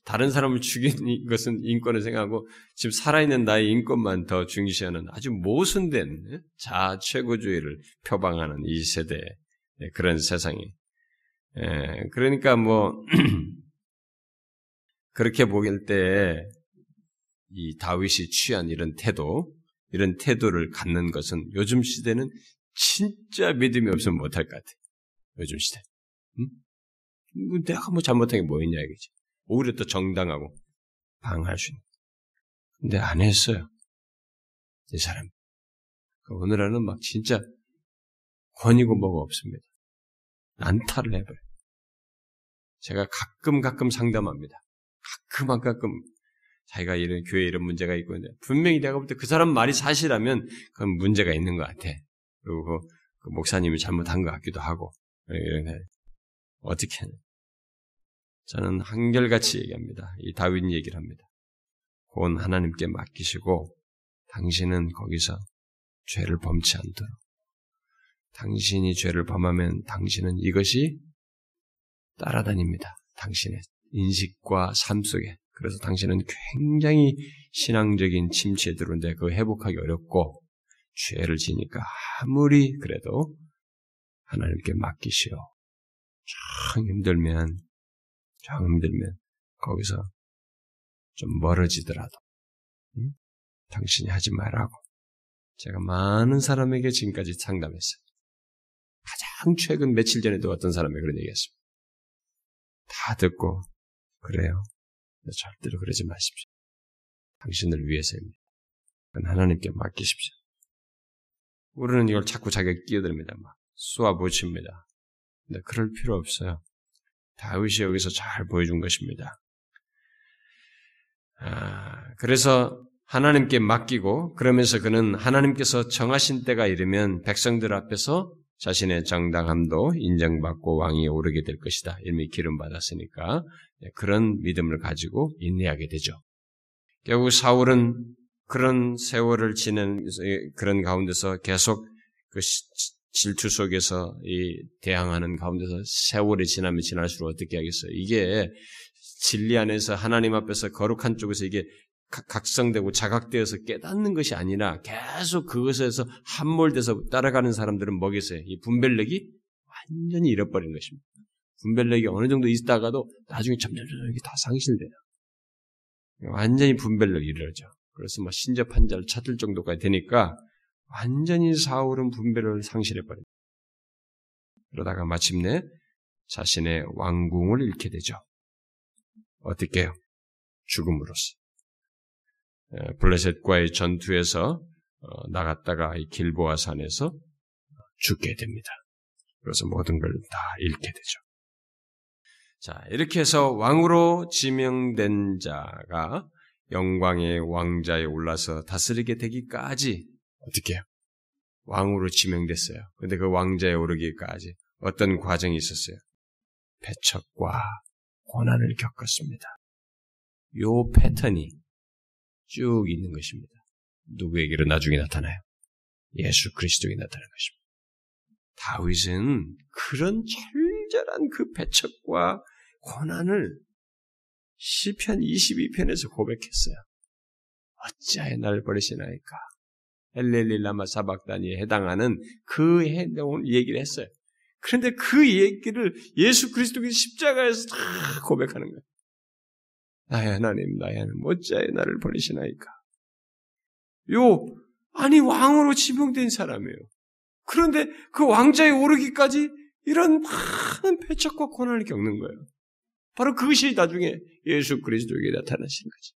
다른 사람을 죽인 것은 인권을 생각하고 지금 살아있는 나의 인권만 더 중시하는 아주 모순된 예, 자 최고주의를 표방하는 이 세대 그런 세상이. 예, 그러니까 뭐 그렇게 보길 때이 다윗이 취한 이런 태도, 이런 태도를 갖는 것은 요즘 시대는 진짜 믿음이 없으면 못할 것 같아. 요즘 시대. 응? 뭐 내가 뭐 잘못한 게 뭐 있냐 이거지. 오히려 또 정당하고 방할 수 있는. 근데 안 했어요. 이 사람. 그 오늘날은 막 진짜 권이고 뭐가 없습니다. 난타를 해버려. 제가 가끔 가끔 상담합니다. 가끔 가끔 자기가 이런 교회 이런 문제가 있고 분명히 내가 볼 때 그 사람 말이 사실하면 그건 문제가 있는 것 같아. 그리고 그, 그 목사님이 잘못한 것 같기도 하고 이런 어떻게 저는 한결같이 얘기합니다. 이 다윗 얘기를 합니다. 곧 하나님께 맡기시고 당신은 거기서 죄를 범치 않도록 당신이 죄를 범하면 당신은 이것이 따라다닙니다. 당신의 인식과 삶 속에. 그래서 당신은 굉장히 신앙적인 침체에 들어오는데 그 회복하기 어렵고 죄를 지니까 아무리 그래도 하나님께 맡기시오. 참 힘들면, 참 힘들면 거기서 좀 멀어지더라도 응? 당신이 하지 말라고 제가 많은 사람에게 지금까지 상담했어요. 가장 최근 며칠 전에도 어떤 사람이 그런 얘기했습니다. 다 듣고 그래요. 절대로 그러지 마십시오. 당신을 위해서입니다. 하나님께 맡기십시오. 우리는 이걸 자꾸 자기가 끼어듭니다. 막 쏘아붙입니다. 근데 그럴 필요 없어요. 다윗이 여기서 잘 보여준 것입니다. 아, 그래서 하나님께 맡기고 그러면서 그는 하나님께서 정하신 때가 이르면 백성들 앞에서 자신의 정당함도 인정받고 왕이 오르게 될 것이다. 이미 기름 받았으니까 네, 그런 믿음을 가지고 인내하게 되죠. 결국 사울은 그런 세월을 지낸 그런 가운데서 계속 그 질투 속에서 이 대항하는 가운데서 세월이 지나면 지날수록 어떻게 하겠어요? 이게 진리 안에서 하나님 앞에서 거룩한 쪽에서 이게 각성되고 자각되어서 깨닫는 것이 아니라 계속 그것에서 함몰돼서 따라가는 사람들은 뭐겠어요? 이 분별력이 완전히 잃어버린 것입니다. 분별력이 어느 정도 있다가도 나중에 점점 점점 이게 다 상실돼요. 완전히 분별력이 이르죠. 그래서 뭐 신접한 자를 찾을 정도까지 되니까 완전히 사울은 분별을 상실해버립니다. 그러다가 마침내 자신의 왕궁을 잃게 되죠. 어떻게 해요? 죽음으로써. 블레셋과의 전투에서 어, 나갔다가 이 길보아 산에서 죽게 됩니다. 그래서 모든 걸 다 잃게 되죠. 자, 이렇게 해서 왕으로 지명된 자가 영광의 왕자에 올라서 다스리게 되기까지 어떻게 해요? 왕으로 지명됐어요. 근데 그 왕자에 오르기까지 어떤 과정이 있었어요? 배척과 고난을 겪었습니다. 요 패턴이 쭉 있는 것입니다. 누구에게로 나중에 나타나요? 예수 그리스도에 나타나는 것입니다. 다윗은 그런 절절한 그 배척과 고난을 시편 22편에서 고백했어요. 어찌하여 날 버리시나이까? 엘렐릴라마 사박단에 해당하는 그 행동을 얘기를 했어요. 그런데 그 얘기를 예수 그리스도의 십자가에서 다 고백하는 거예요. 나의 하나님, 나의 하나님, 어찌하여 나를 버리시나이까? 요, 아니, 왕으로 지명된 사람이에요. 그런데 그 왕자에 오르기까지 이런 많은 패착과 고난을 겪는 거예요. 바로 그것이 나중에 예수 그리스도에게 나타나신 거지.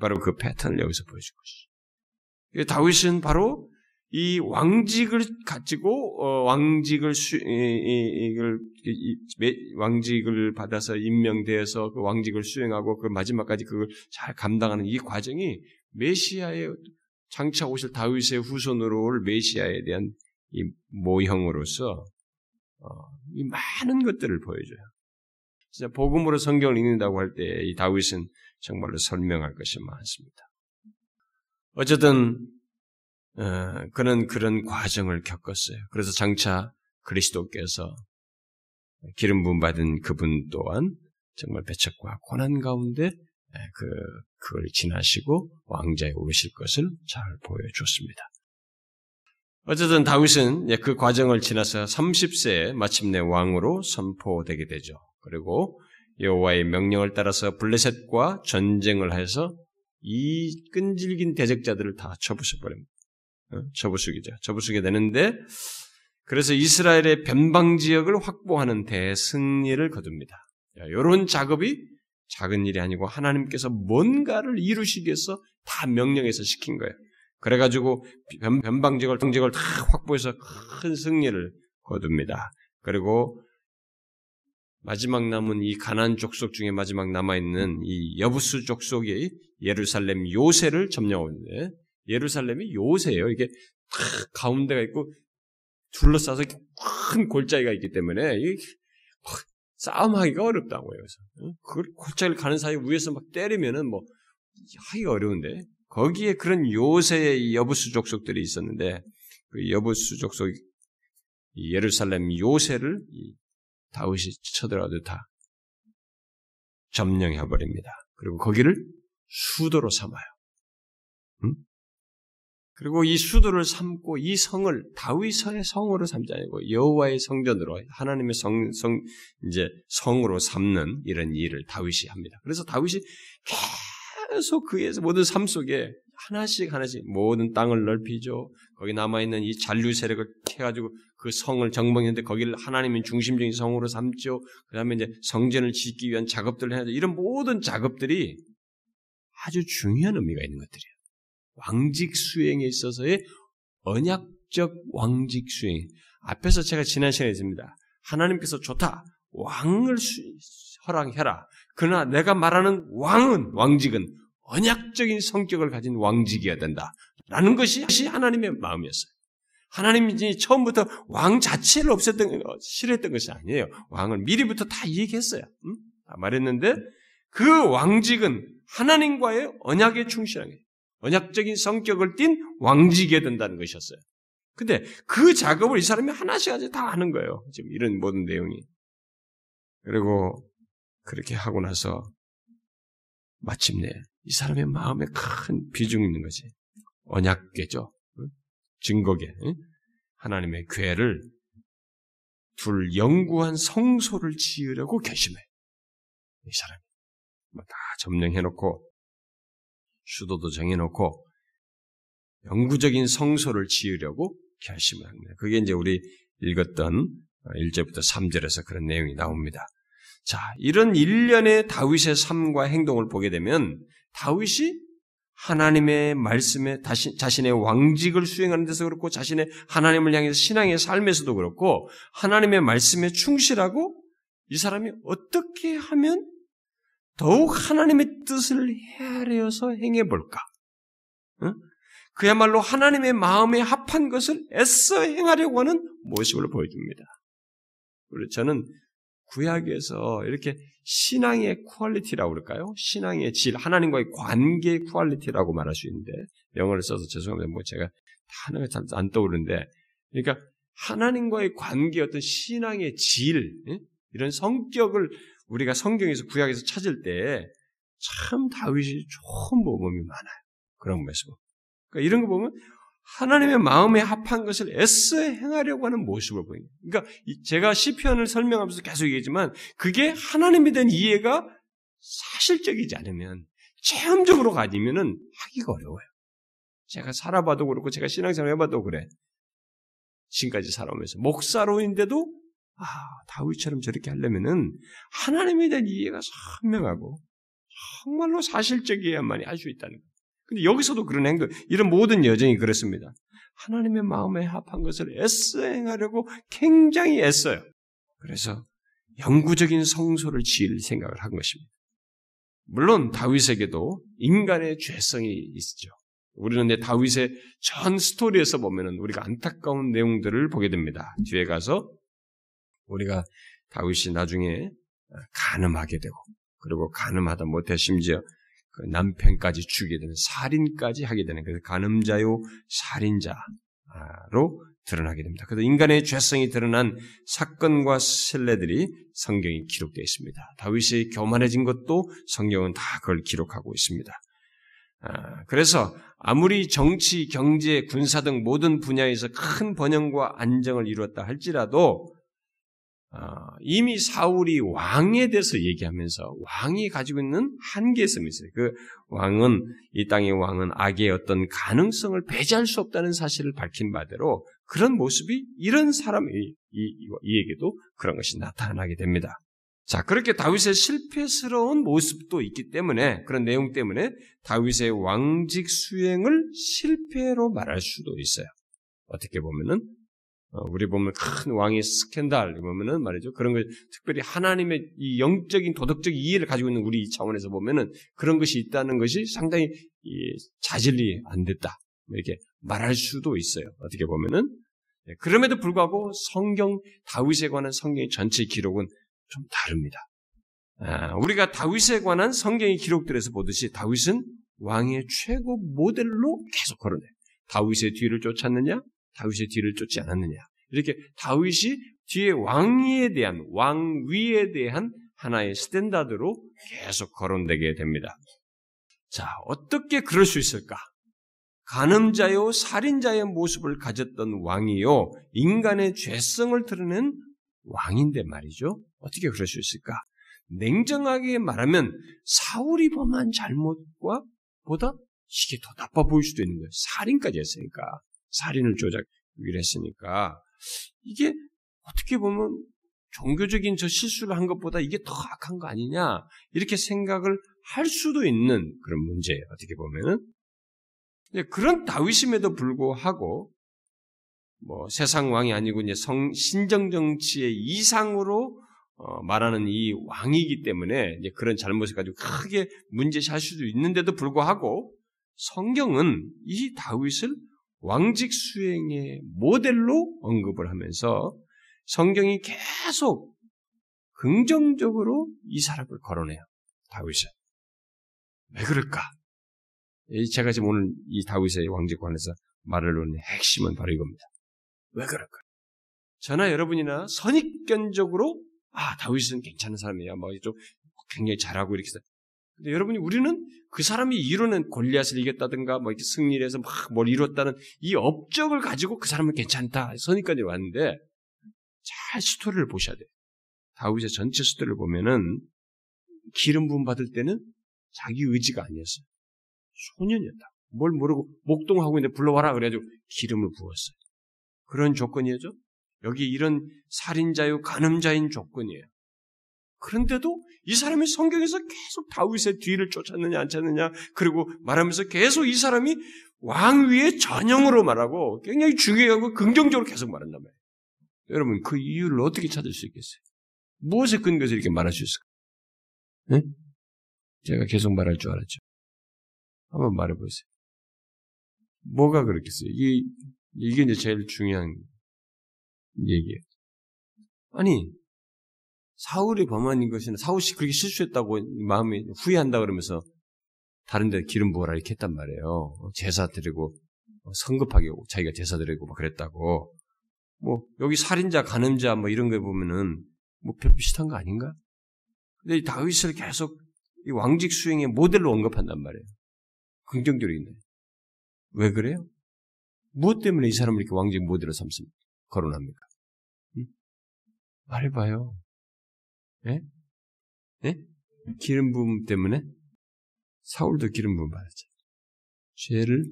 바로 그 패턴을 여기서 보여준 것이죠. 다윗은 바로 이 왕직을 가지고 어, 왕직을 수, 이, 이, 왕직을 받아서 임명되어서 그 왕직을 수행하고 그 마지막까지 그걸 잘 감당하는 이 과정이 메시아의 장차 오실 다윗의 후손으로 올 메시아에 대한 이 모형으로서 어, 이 많은 것들을 보여줘요. 진짜 복음으로 성경을 읽는다고 할 때 이 다윗은 정말로 설명할 것이 많습니다. 어쨌든 어, 그는 그런 과정을 겪었어요. 그래서 장차 그리스도께서 기름 부음 받은 그분 또한 정말 배척과 고난 가운데 그 그걸 지나시고 왕자에 오르실 것을 잘 보여줬습니다. 어쨌든 다윗은 그 과정을 지나서 30세에 마침내 왕으로 선포되게 되죠. 그리고 여호와의 명령을 따라서 블레셋과 전쟁을 해서 이 끈질긴 대적자들을 다 쳐부숴 버립니다. 어? 쳐부수기죠. 쳐부수게 되는데 그래서 이스라엘의 변방 지역을 확보하는 대승리를 거둡니다. 이런 작업이 작은 일이 아니고 하나님께서 뭔가를 이루시기 위해서 다 명령해서 시킨 거예요. 그래가지고 변방 지역을 통지역을 다 확보해서 큰 승리를 거둡니다. 그리고 마지막 남은 이 가난 족속 중에 마지막 남아 있는 이 여부수 족속이 예루살렘 요새를 점령하는데 예루살렘이 요새예요. 이게 탁 가운데가 있고 둘러싸서 큰 골짜기가 있기 때문에 싸움하기가 어렵다고요. 그래서 그 골짜기를 가는 사이 위에서 막 때리면은 뭐 하기가 어려운데 거기에 그런 요새의 여부수 족 속들이 있었는데 그 여부수 족 속 예루살렘 요새를 다윗이 쳐들어도 다 점령해 버립니다. 그리고 거기를 수도로 삼아요. 응? 그리고 이 수도를 삼고 이 성을 다윗의 성으로 삼지 아니고 여호와의 성전으로 하나님의 성, 성 이제 성으로 삼는 이런 일을 다윗이 합니다. 그래서 다윗이 계속 그에서 모든 삶 속에 하나씩 하나씩 모든 땅을 넓히죠. 거기 남아 있는 이 잔류 세력을 해가지고 그 성을 정복했는데 거기를 하나님의 중심적인 성으로 삼죠. 그 다음에 이제 성전을 짓기 위한 작업들을 해야죠. 이런 모든 작업들이 아주 중요한 의미가 있는 것들이에요. 왕직 수행에 있어서의 언약적 왕직 수행. 앞에서 제가 지난 시간에 했습니다. 하나님께서 좋다. 왕을 수, 허락해라. 그러나 내가 말하는 왕은, 왕직은 언약적인 성격을 가진 왕직이어야 된다. 라는 것이 하나님의 마음이었어요. 하나님이 처음부터 왕 자체를 없앴던, 싫어했던 것이 아니에요. 왕을 미리부터 다 얘기했어요. 응? 다 말했는데 그 왕직은 하나님과의 언약에 충실한 게 언약적인 성격을 띤 왕직이 된다는 것이었어요. 근데 그 작업을 이 사람이 하나씩 하나씩 다 하는 거예요. 지금 이런 모든 내용이. 그리고 그렇게 하고 나서 마침내 이 사람의 마음에 큰 비중이 있는 거지. 언약계죠. 증거계. 하나님의 괴를 둘 영구한 성소를 지으려고 결심해. 이 사람이. 뭐다 점령해놓고 수도도 정해놓고 영구적인 성소를 지으려고 결심을 합니다. 그게 이제 우리 읽었던 1절부터 3절에서 그런 내용이 나옵니다. 자, 이런 일련의 다윗의 삶과 행동을 보게 되면 다윗이 하나님의 말씀에 다시, 자신의 왕직을 수행하는 데서 그렇고 자신의 하나님을 향해서 신앙의 삶에서도 그렇고 하나님의 말씀에 충실하고 이 사람이 어떻게 하면 더욱 하나님의 뜻을 헤아려서 행해 볼까? 응? 그야말로 하나님의 마음에 합한 것을 애써 행하려고 하는 모습을 보여줍니다. 그리고 저는 구약에서 이렇게 신앙의 quality라고 그럴까요? 신앙의 질, 하나님과의 관계의 quality라고 말할 수 있는데, 영어를 써서 죄송합니다. 뭐 제가 한국어가 잘 안 떠오르는데, 그러니까 하나님과의 관계 어떤 신앙의 질, 이런 성격을 우리가 성경에서 구약에서 찾을 때 참 다윗이 좋은 모범이 많아요. 그런 모습. 그러니까 이런 거 보면 하나님의 마음에 합한 것을 애써 행하려고 하는 모습을 보입니다. 그러니까 제가 시편을 설명하면서 계속 얘기했지만 그게 하나님에 대한 이해가 사실적이지 않으면 체험적으로 가지면은 하기가 어려워요. 제가 살아봐도 그렇고 제가 신앙생활 해봐도 그래. 지금까지 살아오면서 목사로인데도 아 다윗처럼 저렇게 하려면은 하나님에 대한 이해가 선명하고 정말로 사실적이어야만이 할 수 있다는 거예요. 근데 여기서도 그런 행동, 이런 모든 여정이 그렇습니다. 하나님의 마음에 합한 것을 애써 행하려고 굉장히 애써요. 그래서 영구적인 성소를 지을 생각을 한 것입니다. 물론 다윗에게도 인간의 죄성이 있죠. 우리는 내 다윗의 전 스토리에서 보면은 우리가 안타까운 내용들을 보게 됩니다. 뒤에 가서 우리가 다윗이 나중에 가늠하게 되고 그리고 가늠하다 못해 심지어 그 남편까지 죽이게 되는 살인까지 하게 되는 그래서 간음자요 살인자로 드러나게 됩니다. 그래서 인간의 죄성이 드러난 사건과 신뢰들이 성경에 기록되어 있습니다. 다윗이 교만해진 것도 성경은 다 그걸 기록하고 있습니다. 아, 그래서 아무리 정치, 경제, 군사 등 모든 분야에서 큰 번영과 안정을 이루었다 할지라도 어, 이미 사울이 왕에 대해서 얘기하면서 왕이 가지고 있는 한계성이 있어요. 그 왕은 이 땅의 왕은 악의 어떤 가능성을 배제할 수 없다는 사실을 밝힌 바대로 그런 모습이 이런 사람 이, 이, 이에게도 그런 것이 나타나게 됩니다. 자 그렇게 다윗의 실패스러운 모습도 있기 때문에 그런 내용 때문에 다윗의 왕직 수행을 실패로 말할 수도 있어요. 어떻게 보면은 어, 우리 보면 큰 왕의 스캔들 보면은 말이죠. 그런 걸 특별히 하나님의 이 영적인 도덕적 이해를 가지고 있는 우리 차원에서 보면은 그런 것이 있다는 것이 상당히 자질이 안 됐다. 뭐 이렇게 말할 수도 있어요. 어떻게 보면은 네, 그럼에도 불구하고 성경 다윗에 관한 성경의 전체 기록은 좀 다릅니다. 아, 우리가 다윗에 관한 성경의 기록들에서 보듯이 다윗은 왕의 최고 모델로 계속 걸어내. 다윗의 뒤를 쫓았느냐? 다윗의 뒤를 쫓지 않았느냐. 이렇게 다윗이 뒤에 왕위에 대한 왕위에 대한 하나의 스탠다드로 계속 거론되게 됩니다. 자, 어떻게 그럴 수 있을까? 간음자요, 살인자의 모습을 가졌던 왕이요, 인간의 죄성을 드러낸 왕인데 말이죠. 어떻게 그럴 수 있을까? 냉정하게 말하면 사울이 범한 잘못과 보다 이게 더 나빠 보일 수도 있는 거예요. 살인까지 했으니까. 살인을 조작을 했으니까 이게 어떻게 보면 종교적인 저 실수를 한 것보다 이게 더 악한 거 아니냐 이렇게 생각을 할 수도 있는 그런 문제예요. 어떻게 보면은 그런 다윗임에도 불구하고 뭐 세상 왕이 아니고 이제 성 신정 정치의 이상으로 어, 말하는 이 왕이기 때문에 이제 그런 잘못을 가지고 크게 문제시할 수도 있는데도 불구하고 성경은 이 다윗을 왕직 수행의 모델로 언급을 하면서 성경이 계속 긍정적으로 이 사람을 거론해요. 다윗을. 왜 그럴까? 제가 지금 오늘 이 다윗의 왕직 관해서 말을 놓는 핵심은 바로 이겁니다. 왜 그럴까? 저나 여러분이나 선입견적으로 아 다윗은 괜찮은 사람이야, 뭐 좀 굉장히 잘하고 이렇게 근데 여러분이 우리는 그 사람이 이루는 골리앗을 이겼다든가 뭐 이렇게 승리를 해서 막 뭘 이뤘다는 이 업적을 가지고 그 사람은 괜찮다 선입까지 왔는데 잘 스토리를 보셔야 돼요. 다윗의 전체 스토리를 보면은 기름 부음 받을 때는 자기 의지가 아니었어요. 소년이었다. 뭘 모르고 목동하고 있는데 불러와라 그래가지고 기름을 부었어요. 그런 조건이죠. 여기 이런 살인자요 간음자인 조건이에요. 그런데도 이 사람이 성경에서 계속 다윗의 뒤를 쫓았느냐 안 쫓느냐 그리고 말하면서 계속 이 사람이 왕위의 전형으로 말하고 굉장히 중요하고 긍정적으로 계속 말한단 말이에요. 여러분 그 이유를 어떻게 찾을 수 있겠어요? 무엇에 근거해서 이렇게 말할 수 있을까? 네? 제가 계속 말할 줄 알았죠. 한번 말해보세요. 뭐가 그렇겠어요? 이게, 이게 이제 제일 중요한 얘기예요. 아니, 사울이 범한 것이나 사울이 그렇게 실수했다고 마음이 후회한다 그러면서 다른 데 기름 부어라 이렇게 했단 말이에요. 제사 드리고 어, 성급하게 자기가 제사 드리고 막 그랬다고. 뭐 여기 살인자, 간음자 뭐 이런 거 보면은 뭐별 비슷한 거 아닌가? 근데 다윗을 계속 이 왕직 수행의 모델로 언급한단 말이에요. 긍정적으로 있네. 왜 그래요? 무엇 때문에 이 사람을 이렇게 왕직 모델로 삼습니까? 거론합니까? 응? 말해봐요. 예? 예? 기름 부음 때문에 사울도 기름 부음 받았죠. 죄를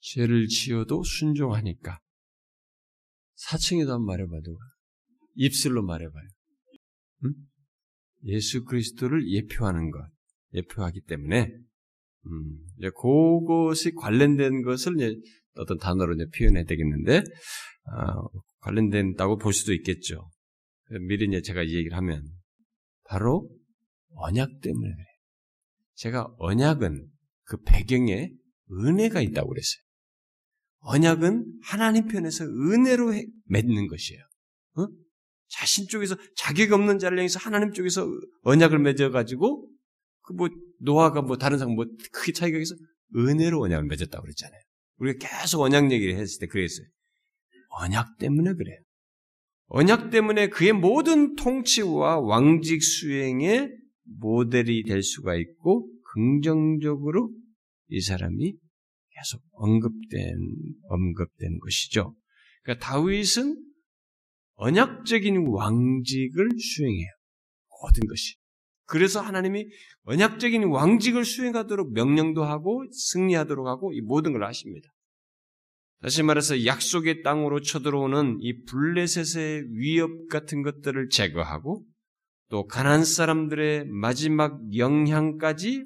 죄를 지어도 순종하니까 사층에도 한번 말해봐도 입술로 말해봐요. 응? 예수 그리스도를 예표하는 것, 예표하기 때문에 음, 이제 그것이 관련된 것을 이제 어떤 단어로 이제 표현해야 되겠는데 어, 관련된다고 볼 수도 있겠죠. 미리 이제 제가 이 얘기를 하면 바로 언약 때문에 그래요. 제가 언약은 그 배경에 은혜가 있다고 그랬어요. 언약은 하나님 편에서 은혜로 맺는 것이에요. 어? 자신 쪽에서 자격 없는 자를 향해서 하나님 쪽에서 언약을 맺어가지고 그 뭐 노아가 뭐 다른 사람 뭐 크게 차이가 있어 은혜로 언약을 맺었다고 그랬잖아요. 우리가 계속 언약 얘기를 했을 때 그랬어요. 언약 때문에 그래요. 언약 때문에 그의 모든 통치와 왕직 수행의 모델이 될 수가 있고 긍정적으로 이 사람이 계속 언급된 언급된 것이죠. 그러니까 다윗은 언약적인 왕직을 수행해요. 모든 것이. 그래서 하나님이 언약적인 왕직을 수행하도록 명령도 하고 승리하도록 하고 이 모든 걸 하십니다. 다시 말해서 약속의 땅으로 쳐들어오는 이 블레셋의 위협 같은 것들을 제거하고 또 가난 사람들의 마지막 영향까지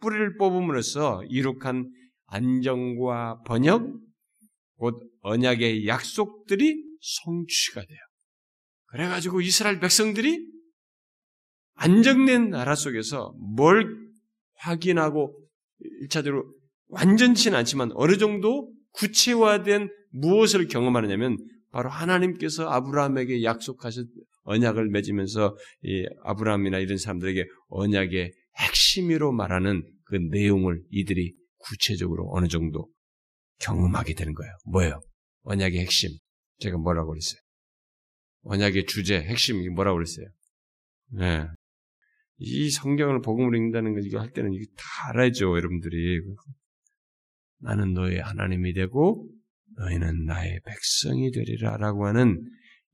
뿌리를 뽑음으로써 이룩한 안정과 번역, 곧 언약의 약속들이 성취가 돼요. 그래가지고 이스라엘 백성들이 안정된 나라 속에서 뭘 확인하고 1차적으로 완전치는 않지만 어느 정도 구체화된 무엇을 경험하느냐면 바로 하나님께서 아브라함에게 약속하신 언약을 맺으면서 이 아브라함이나 이런 사람들에게 언약의 핵심으로 말하는 그 내용을 이들이 구체적으로 어느 정도 경험하게 되는 거예요. 뭐예요? 언약의 핵심. 제가 뭐라고 그랬어요? 언약의 주제, 핵심이 뭐라고 그랬어요? 네. 이 성경을 복음으로 읽는다는 거 이거 할 때는 이거 다 알아야죠, 여러분들이. 나는 너의 하나님이 되고 너희는 나의 백성이 되리라라고 하는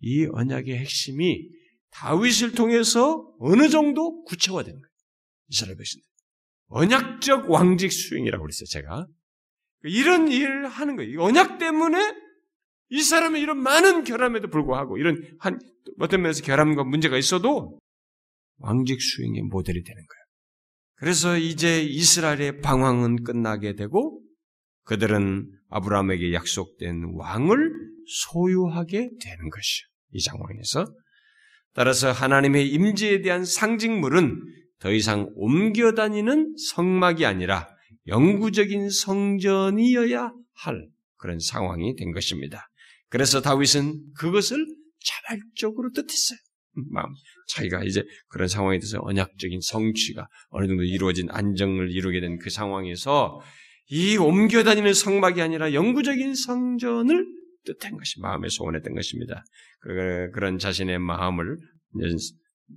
이 언약의 핵심이 다윗을 통해서 어느 정도 구체화된 거예요. 이스라엘 백성들. 언약적 왕직 수행이라고 그랬어요, 제가. 이런 일을 하는 거예요. 언약 때문에 이 사람의 이런 많은 결함에도 불구하고 이런 한 어떤 면에서 결함과 문제가 있어도 왕직 수행의 모델이 되는 거예요. 그래서 이제 이스라엘의 방황은 끝나게 되고 그들은 아브라함에게 약속된 왕을 소유하게 되는 것이요. 이 상황에서 따라서 하나님의 임재에 대한 상징물은 더 이상 옮겨 다니는 성막이 아니라 영구적인 성전이어야 할 그런 상황이 된 것입니다. 그래서 다윗은 그것을 자발적으로 뜻했어요. 마음 자기가 이제 그런 상황에 대해서 언약적인 성취가 어느 정도 이루어진 안정을 이루게 된 그 상황에서 이 옮겨 다니는 성막이 아니라 영구적인 성전을 뜻한 것이 마음에 소원했던 것입니다. 그, 런 자신의 마음을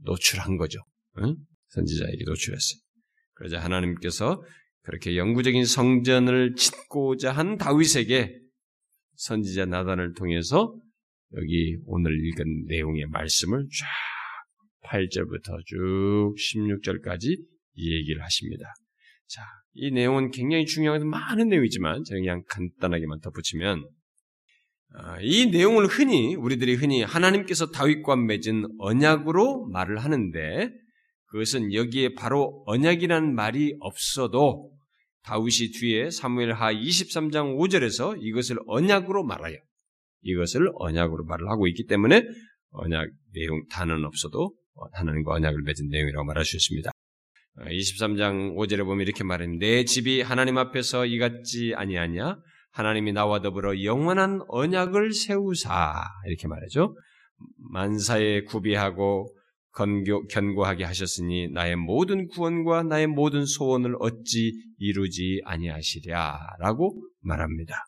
노출한 거죠. 응? 선지자에게 노출했어요. 그러자 하나님께서 그렇게 영구적인 성전을 짓고자 한 다윗에게 선지자 나단을 통해서 여기 오늘 읽은 내용의 말씀을 쫙 8절부터 쭉 16절까지 이 얘기를 하십니다. 자, 이 내용은 굉장히 중요한 많은 내용이지만 제가 그냥 간단하게만 덧붙이면 아, 이 내용을 흔히 우리들이 흔히 하나님께서 다윗과 맺은 언약으로 말을 하는데 그것은 여기에 바로 언약이라는 말이 없어도 다윗이 뒤에 사무엘하 23장 5절에서 이것을 언약으로 말하여 이것을 언약으로 말을 하고 있기 때문에 언약 내용 단어는 없어도 하나님과 언약을 맺은 내용이라고 말할 수 있습니다. 23장 5절에 보면 이렇게 말합니다. 내 집이 하나님 앞에서 이같지 아니하냐? 하나님이 나와 더불어 영원한 언약을 세우사 이렇게 말하죠. 만사에 구비하고 건교, 견고 하게 하셨으니 나의 모든 구원과 나의 모든 소원을 어찌 이루지 아니하시랴라고 말합니다.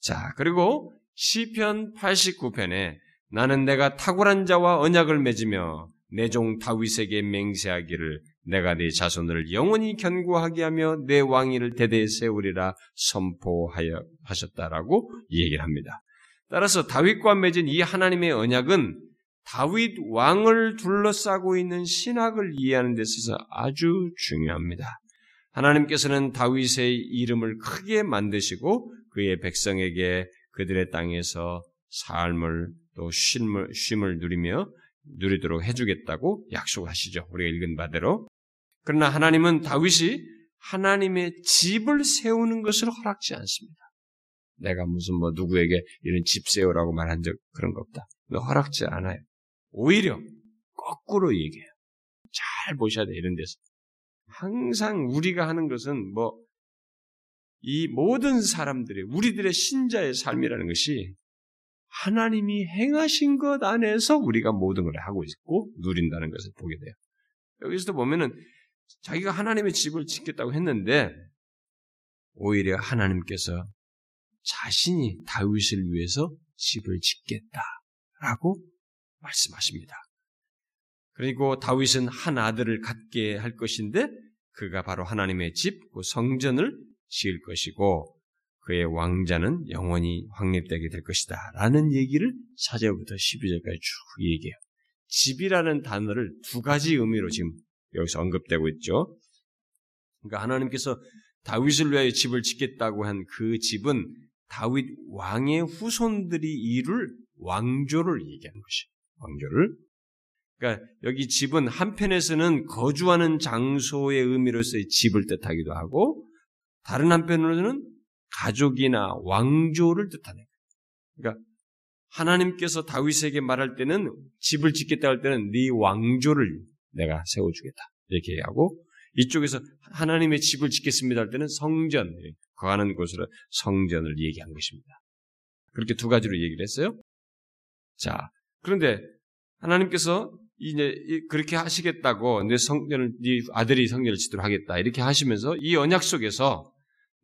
자, 그리고 시편 89편에 나는 내가 탁월한 자와 언약을 맺으며 내 종 다윗에게 맹세하기를 내가 네 자손을 영원히 견고하게 하며 내 왕위를 대대에 세우리라 선포하여 하셨다라고 얘기를 합니다. 따라서 다윗과 맺은 이 하나님의 언약은 다윗 왕을 둘러싸고 있는 신학을 이해하는 데 있어서 아주 중요합니다. 하나님께서는 다윗의 이름을 크게 만드시고 그의 백성에게 그들의 땅에서 삶을 또 쉼을, 쉼을 누리며 누리도록 해주겠다고 약속하시죠. 우리가 읽은 바대로. 그러나 하나님은 다윗이 하나님의 집을 세우는 것을 허락지 않습니다. 내가 무슨 뭐 누구에게 이런 집 세우라고 말한 적 그런 거 없다. 허락지 않아요. 오히려 거꾸로 얘기해요. 잘 보셔야 돼, 이런 데서. 항상 우리가 하는 것은 뭐, 이 모든 사람들의, 우리들의 신자의 삶이라는 것이 하나님이 행하신 것 안에서 우리가 모든 걸 하고 있고 누린다는 것을 보게 돼요. 여기서도 보면은 자기가 하나님의 집을 짓겠다고 했는데 오히려 하나님께서 자신이 다윗을 위해서 집을 짓겠다라고 말씀하십니다. 그리고 다윗은 한 아들을 갖게 할 것인데 그가 바로 하나님의 집, 그 성전을 지을 것이고 그의 왕자는 영원히 확립되게 될 것이다. 라는 얘기를 4절부터 12절까지 쭉 얘기해요. 집이라는 단어를 두 가지 의미로 지금 여기서 언급되고 있죠. 그러니까 하나님께서 다윗을 위하여 집을 짓겠다고 한 그 집은 다윗 왕의 후손들이 이룰 왕조를 얘기하는 것이에요. 왕조를. 그러니까 여기 집은 한편에서는 거주하는 장소의 의미로서의 집을 뜻하기도 하고 다른 한편으로는 가족이나 왕조를 뜻하는 거예요. 그러니까 하나님께서 다윗에게 말할 때는 집을 짓겠다 할 때는 네 왕조를 내가 세워주겠다 이렇게 하고 이쪽에서 하나님의 집을 짓겠습니다 할 때는 성전 거하는 곳으로 성전을 얘기한 것입니다. 그렇게 두 가지로 얘기를 했어요. 자 그런데 하나님께서 이제 그렇게 하시겠다고 내 성전을 네 아들이 성전을 짓도록 하겠다 이렇게 하시면서 이 언약 속에서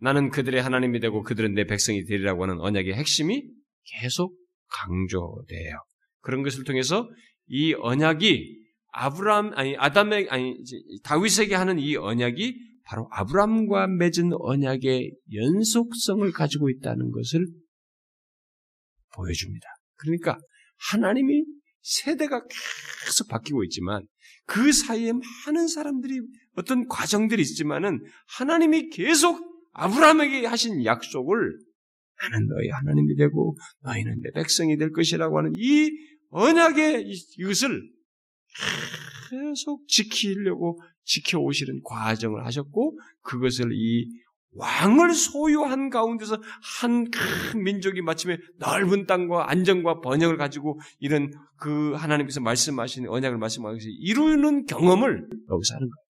나는 그들의 하나님이 되고 그들은 내 백성이 되리라고 하는 언약의 핵심이 계속 강조돼요. 그런 것을 통해서 이 언약이 아브람 아니 아담의 아니 다윗에게 하는 이 언약이 바로 아브람과 맺은 언약의 연속성을 가지고 있다는 것을 보여줍니다. 그러니까 하나님이 세대가 계속 바뀌고 있지만 그 사이에 많은 사람들이 어떤 과정들이 있지만은 하나님이 계속 아브라함에게 하신 약속을 나는 너희 하나님이 되고 너희는 내 백성이 될 것이라고 하는 이 언약의 이것을 계속 지키려고 지켜오시는 과정을 하셨고 그것을 이 왕을 소유한 가운데서 한 큰 민족이 마침에 넓은 땅과 안정과 번영을 가지고 이런 그 하나님께서 말씀하신 언약을 말씀하시 이루는 경험을 여기서 하는 거예요.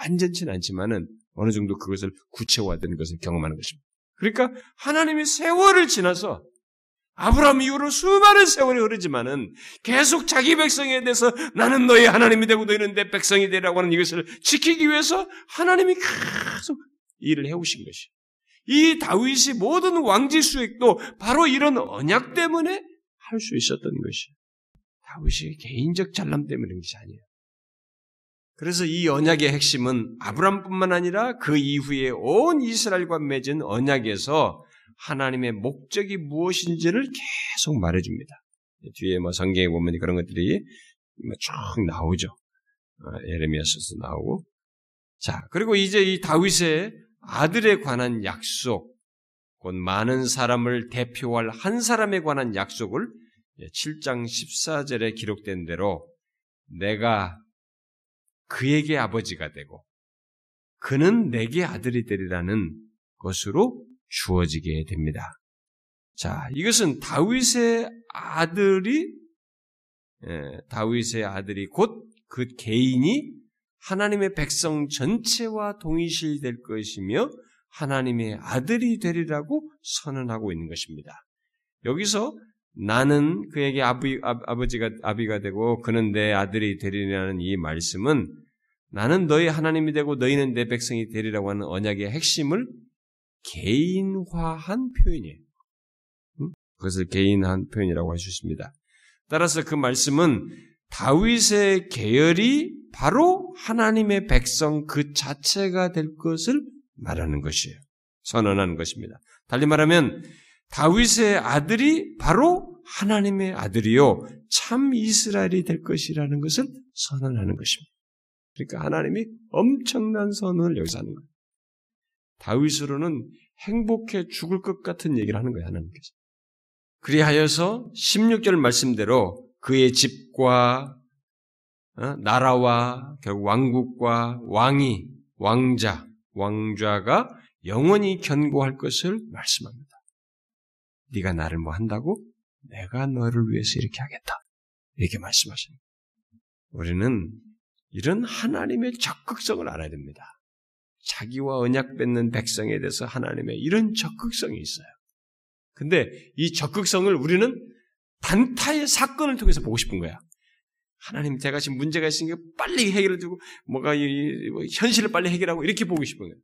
완전치는 않지만은 어느 정도 그것을 구체화되는 것을 경험하는 것입니다. 그러니까 하나님이 세월을 지나서 아브라함 이후로 수많은 세월이 흐르지만은 계속 자기 백성에 대해서 나는 너의 하나님이 되고 너희는 내 백성이 되라고 하는 이것을 지키기 위해서 하나님이 계속 일을 해오신 것이. 이 다윗이 모든 왕지 수익도 바로 이런 언약 때문에 할 수 있었던 것이. 다윗이 개인적 잘남 때문에 그런 것이 아니에요. 그래서 이 언약의 핵심은 아브람뿐만 아니라 그 이후에 온 이스라엘과 맺은 언약에서 하나님의 목적이 무엇인지를 계속 말해줍니다. 뒤에 뭐 성경에 보면 그런 것들이 쭉 나오죠. 어, 예레미야서도 나오고. 자, 그리고 이제 이 다윗의 아들에 관한 약속, 곧 많은 사람을 대표할 한 사람에 관한 약속을 7장 14절에 기록된 대로 내가 그에게 아버지가 되고 그는 내게 아들이 되리라는 것으로 주어지게 됩니다. 자, 이것은 다윗의 아들이 예, 다윗의 아들이 곧 그 개인이 하나님의 백성 전체와 동일시될 것이며 하나님의 아들이 되리라고 선언하고 있는 것입니다. 여기서 나는 그에게 아비, 아버 지가 아비가 되고 그는 내 아들이 되리라는 이 말씀은 나는 너희 하나님이 되고 너희는 내 백성이 되리라고 하는 언약의 핵심을 개인화한 표현이에요. 그것을 개인한 표현이라고 할 수 있습니다. 따라서 그 말씀은 다윗의 계열이 바로 하나님의 백성 그 자체가 될 것을 말하는 것이에요. 선언하는 것입니다. 달리 말하면 다윗의 아들이 바로 하나님의 아들이요 참 이스라엘이 될 것이라는 것을 선언하는 것입니다. 그러니까 하나님이 엄청난 선언을 여기서 하는 거예요. 다윗으로는 행복해 죽을 것 같은 얘기를 하는 거예요, 하나님께서. 그리하여서 16절 말씀대로 그의 집과 어, 나라와 결국 왕국과 왕이 왕자, 왕좌가 영원히 견고할 것을 말씀합니다. 네가 나를 뭐 한다고? 내가 너를 위해서 이렇게 하겠다. 이렇게 말씀하십니다. 우리는 이런 하나님의 적극성을 알아야 됩니다. 자기와 언약 맺는 백성에 대해서 하나님의 이런 적극성이 있어요. 근데 이 적극성을 우리는 단타의 사건을 통해서 보고 싶은 거야. 하나님 제가 지금 문제가 있으니까 빨리 해결해 주고 뭐가 이, 뭐 현실을 빨리 해결하고 이렇게 보고 싶은 거예요.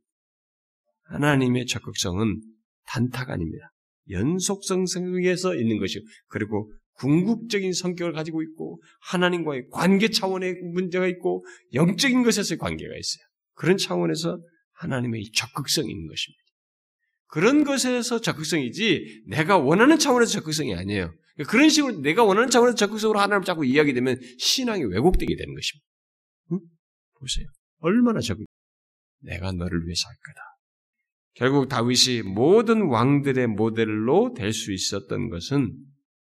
하나님의 적극성은 단타가 아닙니다. 연속성 성에서 있는 것이고 그리고 궁극적인 성격을 가지고 있고 하나님과의 관계 차원의 문제가 있고 영적인 것에서의 관계가 있어요. 그런 차원에서 하나님의 적극성이 있는 것입니다. 그런 것에서 적극성이지 내가 원하는 차원에서 적극성이 아니에요. 그런 식으로 내가 원하는 차원에서 적극적으로 하나님을 자꾸 이야기되면 신앙이 왜곡되게 되는 것입니다. 응? 보세요. 얼마나 적극 내가 너를 위해서 할 거다. 결국 다윗이 모든 왕들의 모델로 될 수 있었던 것은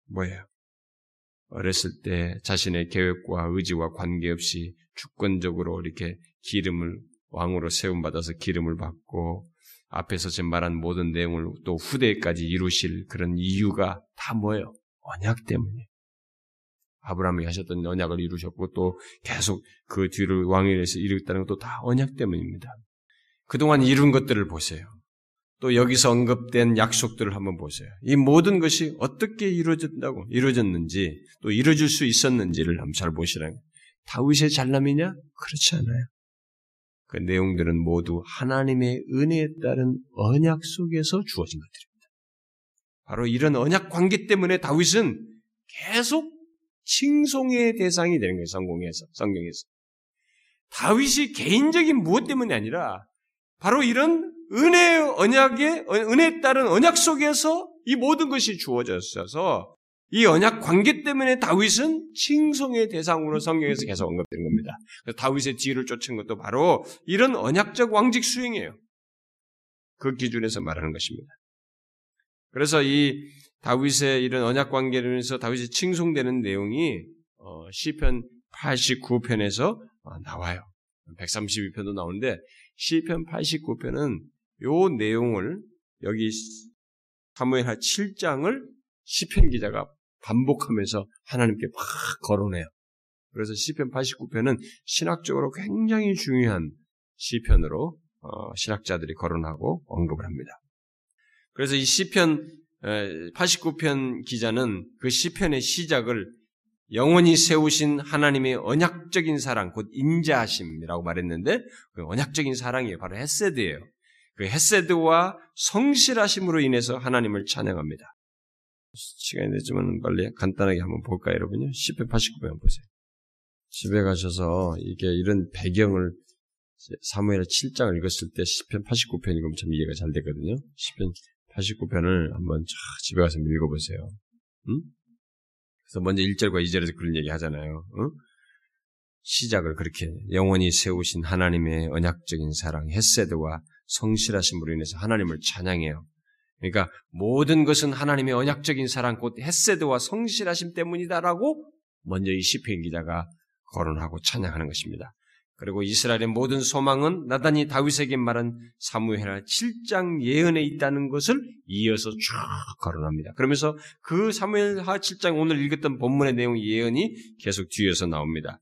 뭐예요? 어렸을 때 자신의 계획과 의지와 관계없이 주권적으로 이렇게 기름을 왕으로 세움받아서 기름을 받고 앞에서 지금 말한 모든 내용을 또 후대까지 이루실 그런 이유가 다 뭐예요? 언약 때문에. 아브라함이 하셨던 언약을 이루셨고 또 계속 그 뒤를 왕위에서 이루겠다는 것도 다 언약 때문입니다. 그동안 이룬 것들을 보세요. 또 여기서 언급된 약속들을 한번 보세요. 이 모든 것이 어떻게 이루어졌다고 이루어졌는지 또 이루어질 수 있었는지를 한번 잘 보시라는 다윗의 잘남이냐? 그렇지 않아요. 그 내용들은 모두 하나님의 은혜에 따른 언약 속에서 주어진 것들입니다. 바로 이런 언약 관계 때문에 다윗은 계속 칭송의 대상이 되는 거예요. 성공에서 성경에서 다윗이 개인적인 무엇 때문이 아니라 바로 이런 은혜 언약의 은혜에 따른 언약 속에서 이 모든 것이 주어졌어서 이 언약 관계 때문에 다윗은 칭송의 대상으로 성경에서 계속 언급되는 겁니다. 다윗의 뒤를 쫓은 것도 바로 이런 언약적 왕직 수행이에요. 그 기준에서 말하는 것입니다. 그래서 이 다윗의 이런 언약 관계를 위해서 다윗이 칭송되는 내용이 어, 시편 89편에서 어, 나와요. 132편도 나오는데 시편 89편은 요 내용을 여기 사무엘하 7장을 시편 기자가 반복하면서 하나님께 막 거론해요. 그래서 시편 89편은 신학적으로 굉장히 중요한 시편으로 어, 신학자들이 거론하고 언급을 합니다. 그래서 이 시편 89편 기자는 그 시편의 시작을 영원히 세우신 하나님의 언약적인 사랑, 곧 인자하심이라고 말했는데 그 언약적인 사랑이 바로 헤세드예요. 그 헤세드와 성실하심으로 인해서 하나님을 찬양합니다. 시간이 되지만 빨리 간단하게 한번 볼까요, 여러분요? 10편 89편 한번 보세요. 집에 가셔서 이게 이런 배경을 사무엘의 7장을 읽었을 때 10편 89편 읽으면 참 이해가 잘 되거든요. 10편 89편을 한번 쫙 집에 가서 읽어보세요. 응? 그래서 먼저 1절과 2절에서 그런 얘기 하잖아요. 응? 시작을 그렇게 영원히 세우신 하나님의 언약적인 사랑, 헤세드와 성실하심으로 인해서 하나님을 찬양해요. 그러니까 모든 것은 하나님의 언약적인 사랑 곧 헤세드와 성실하심 때문이다라고 먼저 이 시편 기자가 거론하고 찬양하는 것입니다. 그리고 이스라엘의 모든 소망은 나단이 다윗에게 말한 사무엘하 7장 예언에 있다는 것을 이어서 쭉 거론합니다. 그러면서 그 사무엘하 7장 오늘 읽었던 본문의 내용 예언이 계속 뒤에서 나옵니다.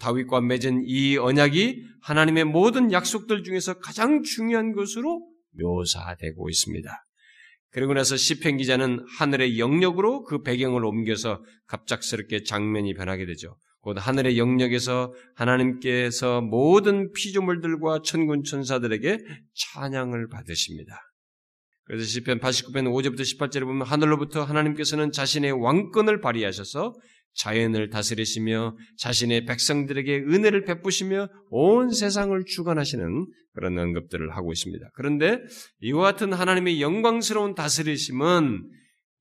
다윗과 맺은 이 언약이 하나님의 모든 약속들 중에서 가장 중요한 것으로 묘사되고 있습니다. 그리고 나서 시편 기자는 하늘의 영역으로 그 배경을 옮겨서 갑작스럽게 장면이 변하게 되죠. 곧 하늘의 영역에서 하나님께서 모든 피조물들과 천군 천사들에게 찬양을 받으십니다. 그래서 시편 89편 5절부터 18절에 보면 하늘로부터 하나님께서는 자신의 왕권을 발휘하셔서 자연을 다스리시며 자신의 백성들에게 은혜를 베푸시며 온 세상을 주관하시는 그런 언급들을 하고 있습니다. 그런데 이와 같은 하나님의 영광스러운 다스리심은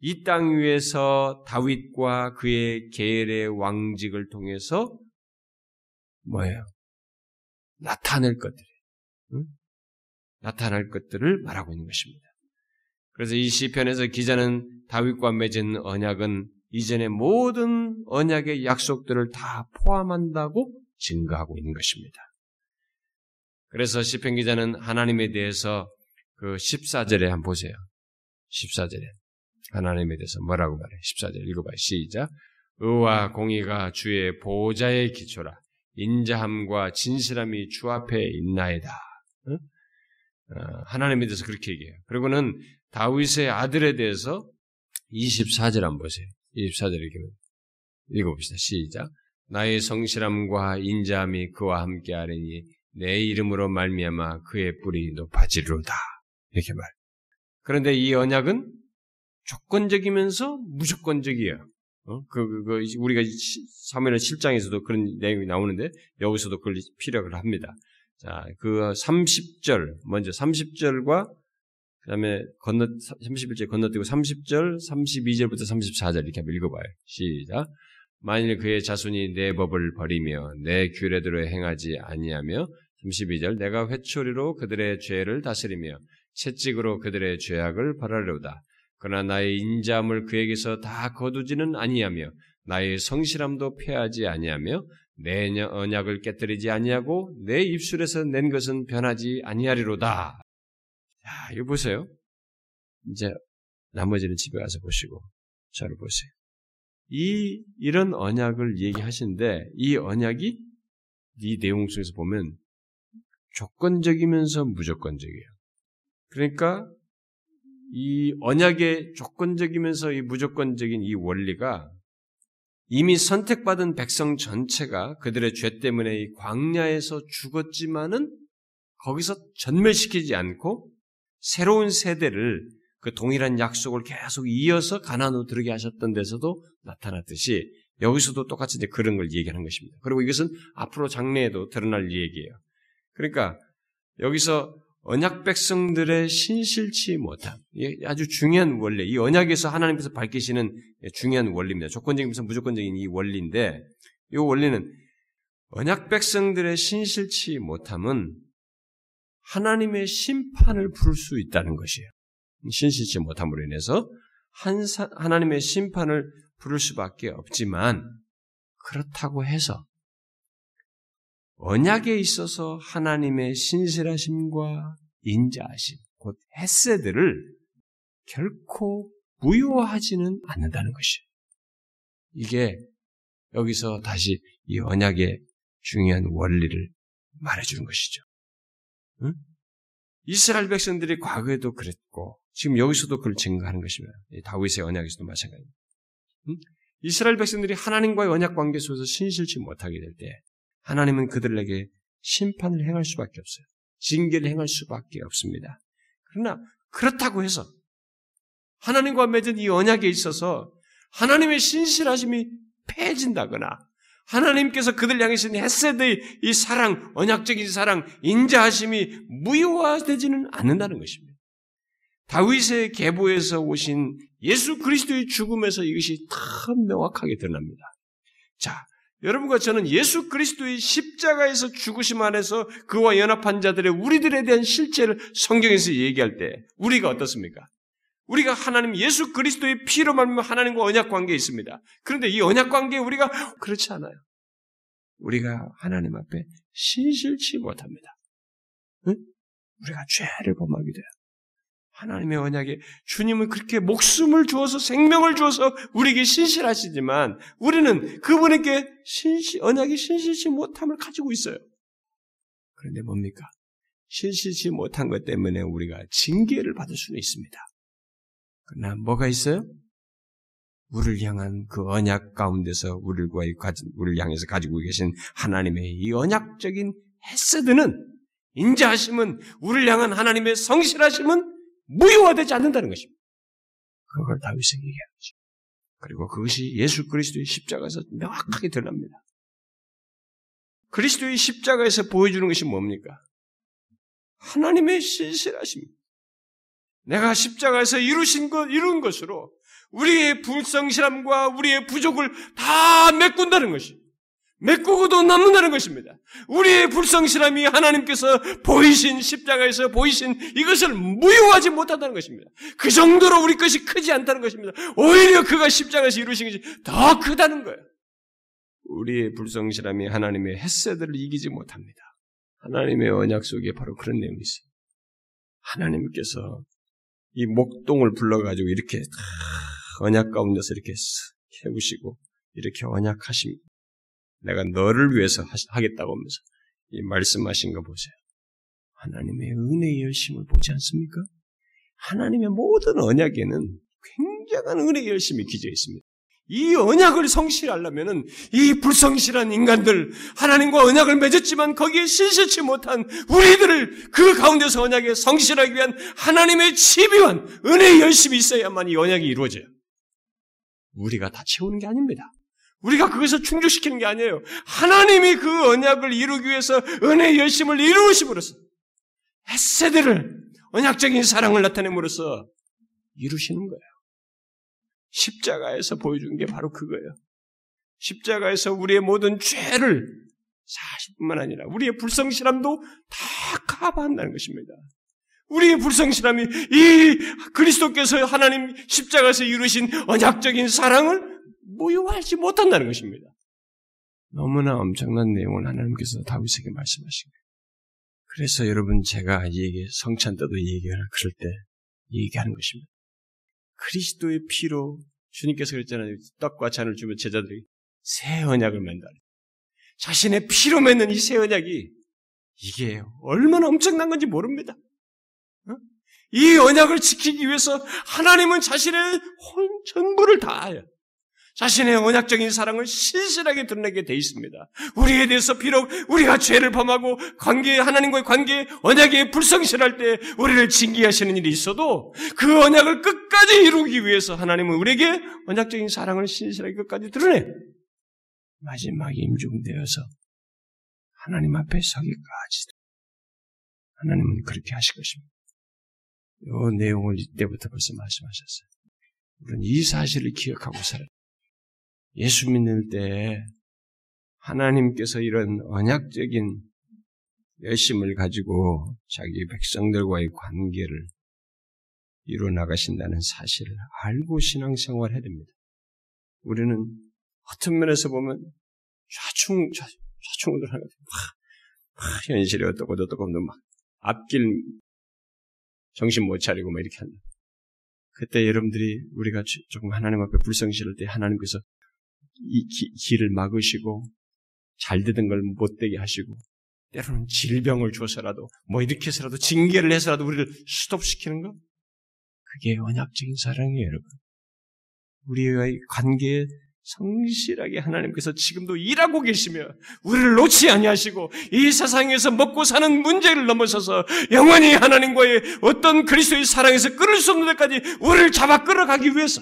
이 땅 위에서 다윗과 그의 계열의 왕직을 통해서 뭐예요? 나타낼 것들이 응? 나타날 것들을 말하고 있는 것입니다. 그래서 이 시편에서 기자는 다윗과 맺은 언약은 이전의 모든 언약의 약속들을 다 포함한다고 증거하고 있는 것입니다. 그래서 시편 기자는 하나님에 대해서 그 14절에 한번 보세요. 14절에 하나님에 대해서 뭐라고 말해? 14절 읽어봐요. 시작. 의와 공의가 주의 보좌의 기초라. 인자함과 진실함이 주 앞에 있나이다. 어? 하나님에 대해서 그렇게 얘기해요. 그리고는 다윗의 아들에 대해서 24절 한번 보세요. 24절 이렇게 읽어봅시다. 시작. 나의 성실함과 인자함이 그와 함께 하리니 내 이름으로 말미암아 그의 뿔이 높아지리로다. 이렇게 말. 그런데 이 언약은 조건적이면서 무조건적이에요. 어? 그, 그, 그, 우리가 사무엘 7장에서도 그런 내용이 나오는데 여기서도 그걸 필요를 합니다. 자, 그 30절, 먼저 30절과 그 다음에 건너, 31절 건너뛰고 30절, 32절부터 34절 이렇게 한번 읽어봐요. 시작. 만일 그의 자손이 내 법을 버리며 내 규례대로 행하지 아니하며 32절 내가 회초리로 그들의 죄를 다스리며 채찍으로 그들의 죄악을 벌하려다. 그러나 나의 인자함을 그에게서 다 거두지는 아니하며 나의 성실함도 패하지 아니하며 내 언약을 깨뜨리지 아니하고 내 입술에서 낸 것은 변하지 아니하리로다. 자, 이거 보세요. 이제 나머지는 집에 가서 보시고 저를 보세요. 이 이런 언약을 얘기하시는데 이 언약이 이 내용 속에서 보면 조건적이면서 무조건적이에요. 그러니까 이 언약의 조건적이면서 이 무조건적인 이 원리가 이미 선택받은 백성 전체가 그들의 죄 때문에 이 광야에서 죽었지만은 거기서 전멸시키지 않고 새로운 세대를 그 동일한 약속을 계속 이어서 가난으로 들게 하셨던 데서도 나타났듯이 여기서도 똑같이 이제 그런 걸 얘기하는 것입니다. 그리고 이것은 앞으로 장래에도 드러날 얘기예요. 그러니까 여기서 언약 백성들의 신실치 못함, 아주 중요한 원리, 이 언약에서 하나님께서 밝히시는 중요한 원리입니다. 조건적이면서 무조건적인 이 원리인데, 이 원리는 언약 백성들의 신실치 못함은 하나님의 심판을 부를 수 있다는 것이에요. 신실치 못함으로 인해서 한사, 하나님의 심판을 부를 수밖에 없지만 그렇다고 해서 언약에 있어서 하나님의 신실하심과 인자하심, 곧 헤세드를 결코 무효하지는 않는다는 것이에요. 이게 여기서 다시 이 언약의 중요한 원리를 말해주는 것이죠. 응? 이스라엘 백성들이 과거에도 그랬고 지금 여기서도 그걸 증거하는 것입니다. 다윗의 언약에서도 마찬가지입니다. 응? 이스라엘 백성들이 하나님과의 언약 관계 속에서 신실치 못하게 될 때 하나님은 그들에게 심판을 행할 수밖에 없어요. 징계를 행할 수밖에 없습니다. 그러나 그렇다고 해서 하나님과 맺은 이 언약에 있어서 하나님의 신실하심이 패해진다거나 하나님께서 그들 향해신 헤세드의 이 사랑, 언약적인 사랑, 인자하심이 무효화되지는 않는다는 것입니다. 다윗의 계보에서 오신 예수 그리스도의 죽음에서 이것이 다 명확하게 드러납니다. 자, 여러분과 저는 예수 그리스도의 십자가에서 죽으심 안에서 그와 연합한 자들의 우리들에 대한 실체를 성경에서 얘기할 때 우리가 어떻습니까? 우리가 하나님 예수 그리스도의 피로 말미암아 하나님과 언약 관계에 있습니다. 그런데 이 언약 관계에 우리가 그렇지 않아요. 우리가 하나님 앞에 신실치 못합니다. 응? 우리가 죄를 범하게 돼요. 하나님의 언약에 주님은 그렇게 목숨을 주어서 생명을 주어서 우리에게 신실하시지만 우리는 그분에게 신실, 언약이 신실치 못함을 가지고 있어요. 그런데 뭡니까? 신실치 못한 것 때문에 우리가 징계를 받을 수는 있습니다. 그러나 뭐가 있어요? 우리를 향한 그 언약 가운데서 우리과 우리를 향해서 가지고 계신 하나님의 이 언약적인 헤세드는 인자하심은 우리를 향한 하나님의 성실하심은 무효화되지 않는다는 것입니다. 그걸 다윗에게 얘기하는. 그리고 그것이 예수 그리스도의 십자가에서 명확하게 드러납니다. 그리스도의 십자가에서 보여주는 것이 뭡니까? 하나님의 신실하십니다. 내가 십자가에서 이루신 것, 이룬 것으로 우리의 불성실함과 우리의 부족을 다 메꾼다는 것이 메꾸고도 남는다는 것입니다. 우리의 불성실함이 하나님께서 보이신 십자가에서 보이신 이것을 무효하지 못한다는 것입니다. 그 정도로 우리 것이 크지 않다는 것입니다. 오히려 그가 십자가에서 이루신 것이 더 크다는 거예요. 우리의 불성실함이 하나님의 햇새들을 이기지 못합니다. 하나님의 언약 속에 바로 그런 내용이 있어요. 하나님께서 이 목동을 불러가지고 이렇게 언약 가운데서 이렇게 캐우시고 이렇게 언약하십니다. 내가 너를 위해서 하겠다고 하면서 이 말씀하신 거 보세요. 하나님의 은혜의 열심을 보지 않습니까? 하나님의 모든 언약에는 굉장한 은혜의 열심이 기져 있습니다. 이 언약을 성실하려면은 이 불성실한 인간들 하나님과 언약을 맺었지만 거기에 신실치 못한 우리들을 그 가운데서 언약에 성실하기 위한 하나님의 치비한 은혜의 열심이 있어야만 이 언약이 이루어져요. 우리가 다 채우는 게 아닙니다. 우리가 그것을 충족시키는 게 아니에요. 하나님이 그 언약을 이루기 위해서 은혜의 열심을 이루심으로써 햇새들을 언약적인 사랑을 나타냄으로써 이루시는 거예요. 십자가에서 보여준 게 바로 그거예요. 십자가에서 우리의 모든 죄를 사실뿐만 아니라 우리의 불성실함도 다 커버한다는 것입니다. 우리의 불성실함이 이 그리스도께서 하나님 십자가에서 이루신 언약적인 사랑을 모유하지 못한다는 것입니다. 너무나 엄청난 내용을 하나님께서 다윗에게 말씀하신 거예요. 그래서 여러분 제가 얘기 성찬 때도 얘기하나 그럴 때 얘기하는 것입니다. 그리스도의 피로 주님께서 그랬잖아요. 떡과 잔을 주면 제자들이 새 언약을 맺다. 자신의 피로 맺는 이 새 언약이 이게 얼마나 엄청난 건지 모릅니다. 어? 이 언약을 지키기 위해서 하나님은 자신의 혼 전부를 다하여 자신의 언약적인 사랑을 신실하게 드러내게 돼 있습니다. 우리에 대해서 비록 우리가 죄를 범하고 관계 하나님과의 관계 언약에 불성실할 때 우리를 징계하시는 일이 있어도 그 언약을 끝까지 이루기 위해서 하나님은 우리에게 언약적인 사랑을 신실하게 끝까지 드러내 마지막에 임종되어서 하나님 앞에 서기까지도 하나님은 그렇게 하실 것입니다. 이 내용을 이때부터 벌써 말씀하셨어요. 우리는 이 사실을 기억하고 살아야 예수 믿는 때 하나님께서 이런 언약적인 열심을 가지고 자기 백성들과의 관계를 이루어 나가신다는 사실을 알고 신앙생활 해야 됩니다. 우리는 어떤 면에서 보면 좌충, 좌, 충우돌 하는 막, 막 현실이 어떻고 어떻고 막 앞길 정신 못 차리고 막 이렇게 한다. 그때 여러분들이 우리가 조금 하나님 앞에 불성실할 때 하나님께서 이 기, 길을 막으시고 잘 되던 걸 못되게 하시고 때로는 질병을 줘서라도 뭐 이렇게 해서라도 징계를 해서라도 우리를 스톱시키는 거 그게 언약적인 사랑이에요 여러분. 우리와의 관계에 성실하게 하나님께서 지금도 일하고 계시며 우리를 놓지 아니하시고 이 세상에서 먹고 사는 문제를 넘어서서 영원히 하나님과의 어떤 그리스도의 사랑에서 끊을 수 없는 데까지 우리를 잡아 끌어가기 위해서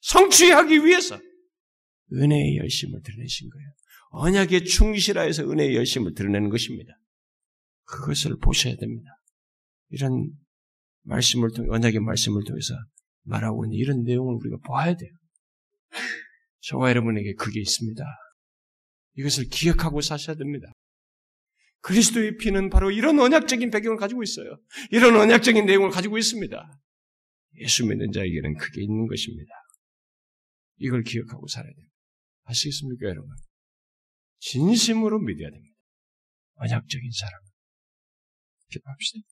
성취하기 위해서 은혜의 열심을 드러내신 거예요. 언약에 충실하여서 은혜의 열심을 드러내는 것입니다. 그것을 보셔야 됩니다. 이런 말씀을 통해 언약의 말씀을 통해서 말하고 있는 이런 내용을 우리가 보아야 돼요. 저와 여러분에게 그게 있습니다. 이것을 기억하고 사셔야 됩니다. 그리스도의 피는 바로 이런 언약적인 배경을 가지고 있어요. 이런 언약적인 내용을 가지고 있습니다. 예수 믿는 자에게는 그게 있는 것입니다. 이걸 기억하고 살아야 됩니다. 아시겠습니까, 여러분? 진심으로 믿어야 됩니다. 언약적인 사랑. 기도합시다.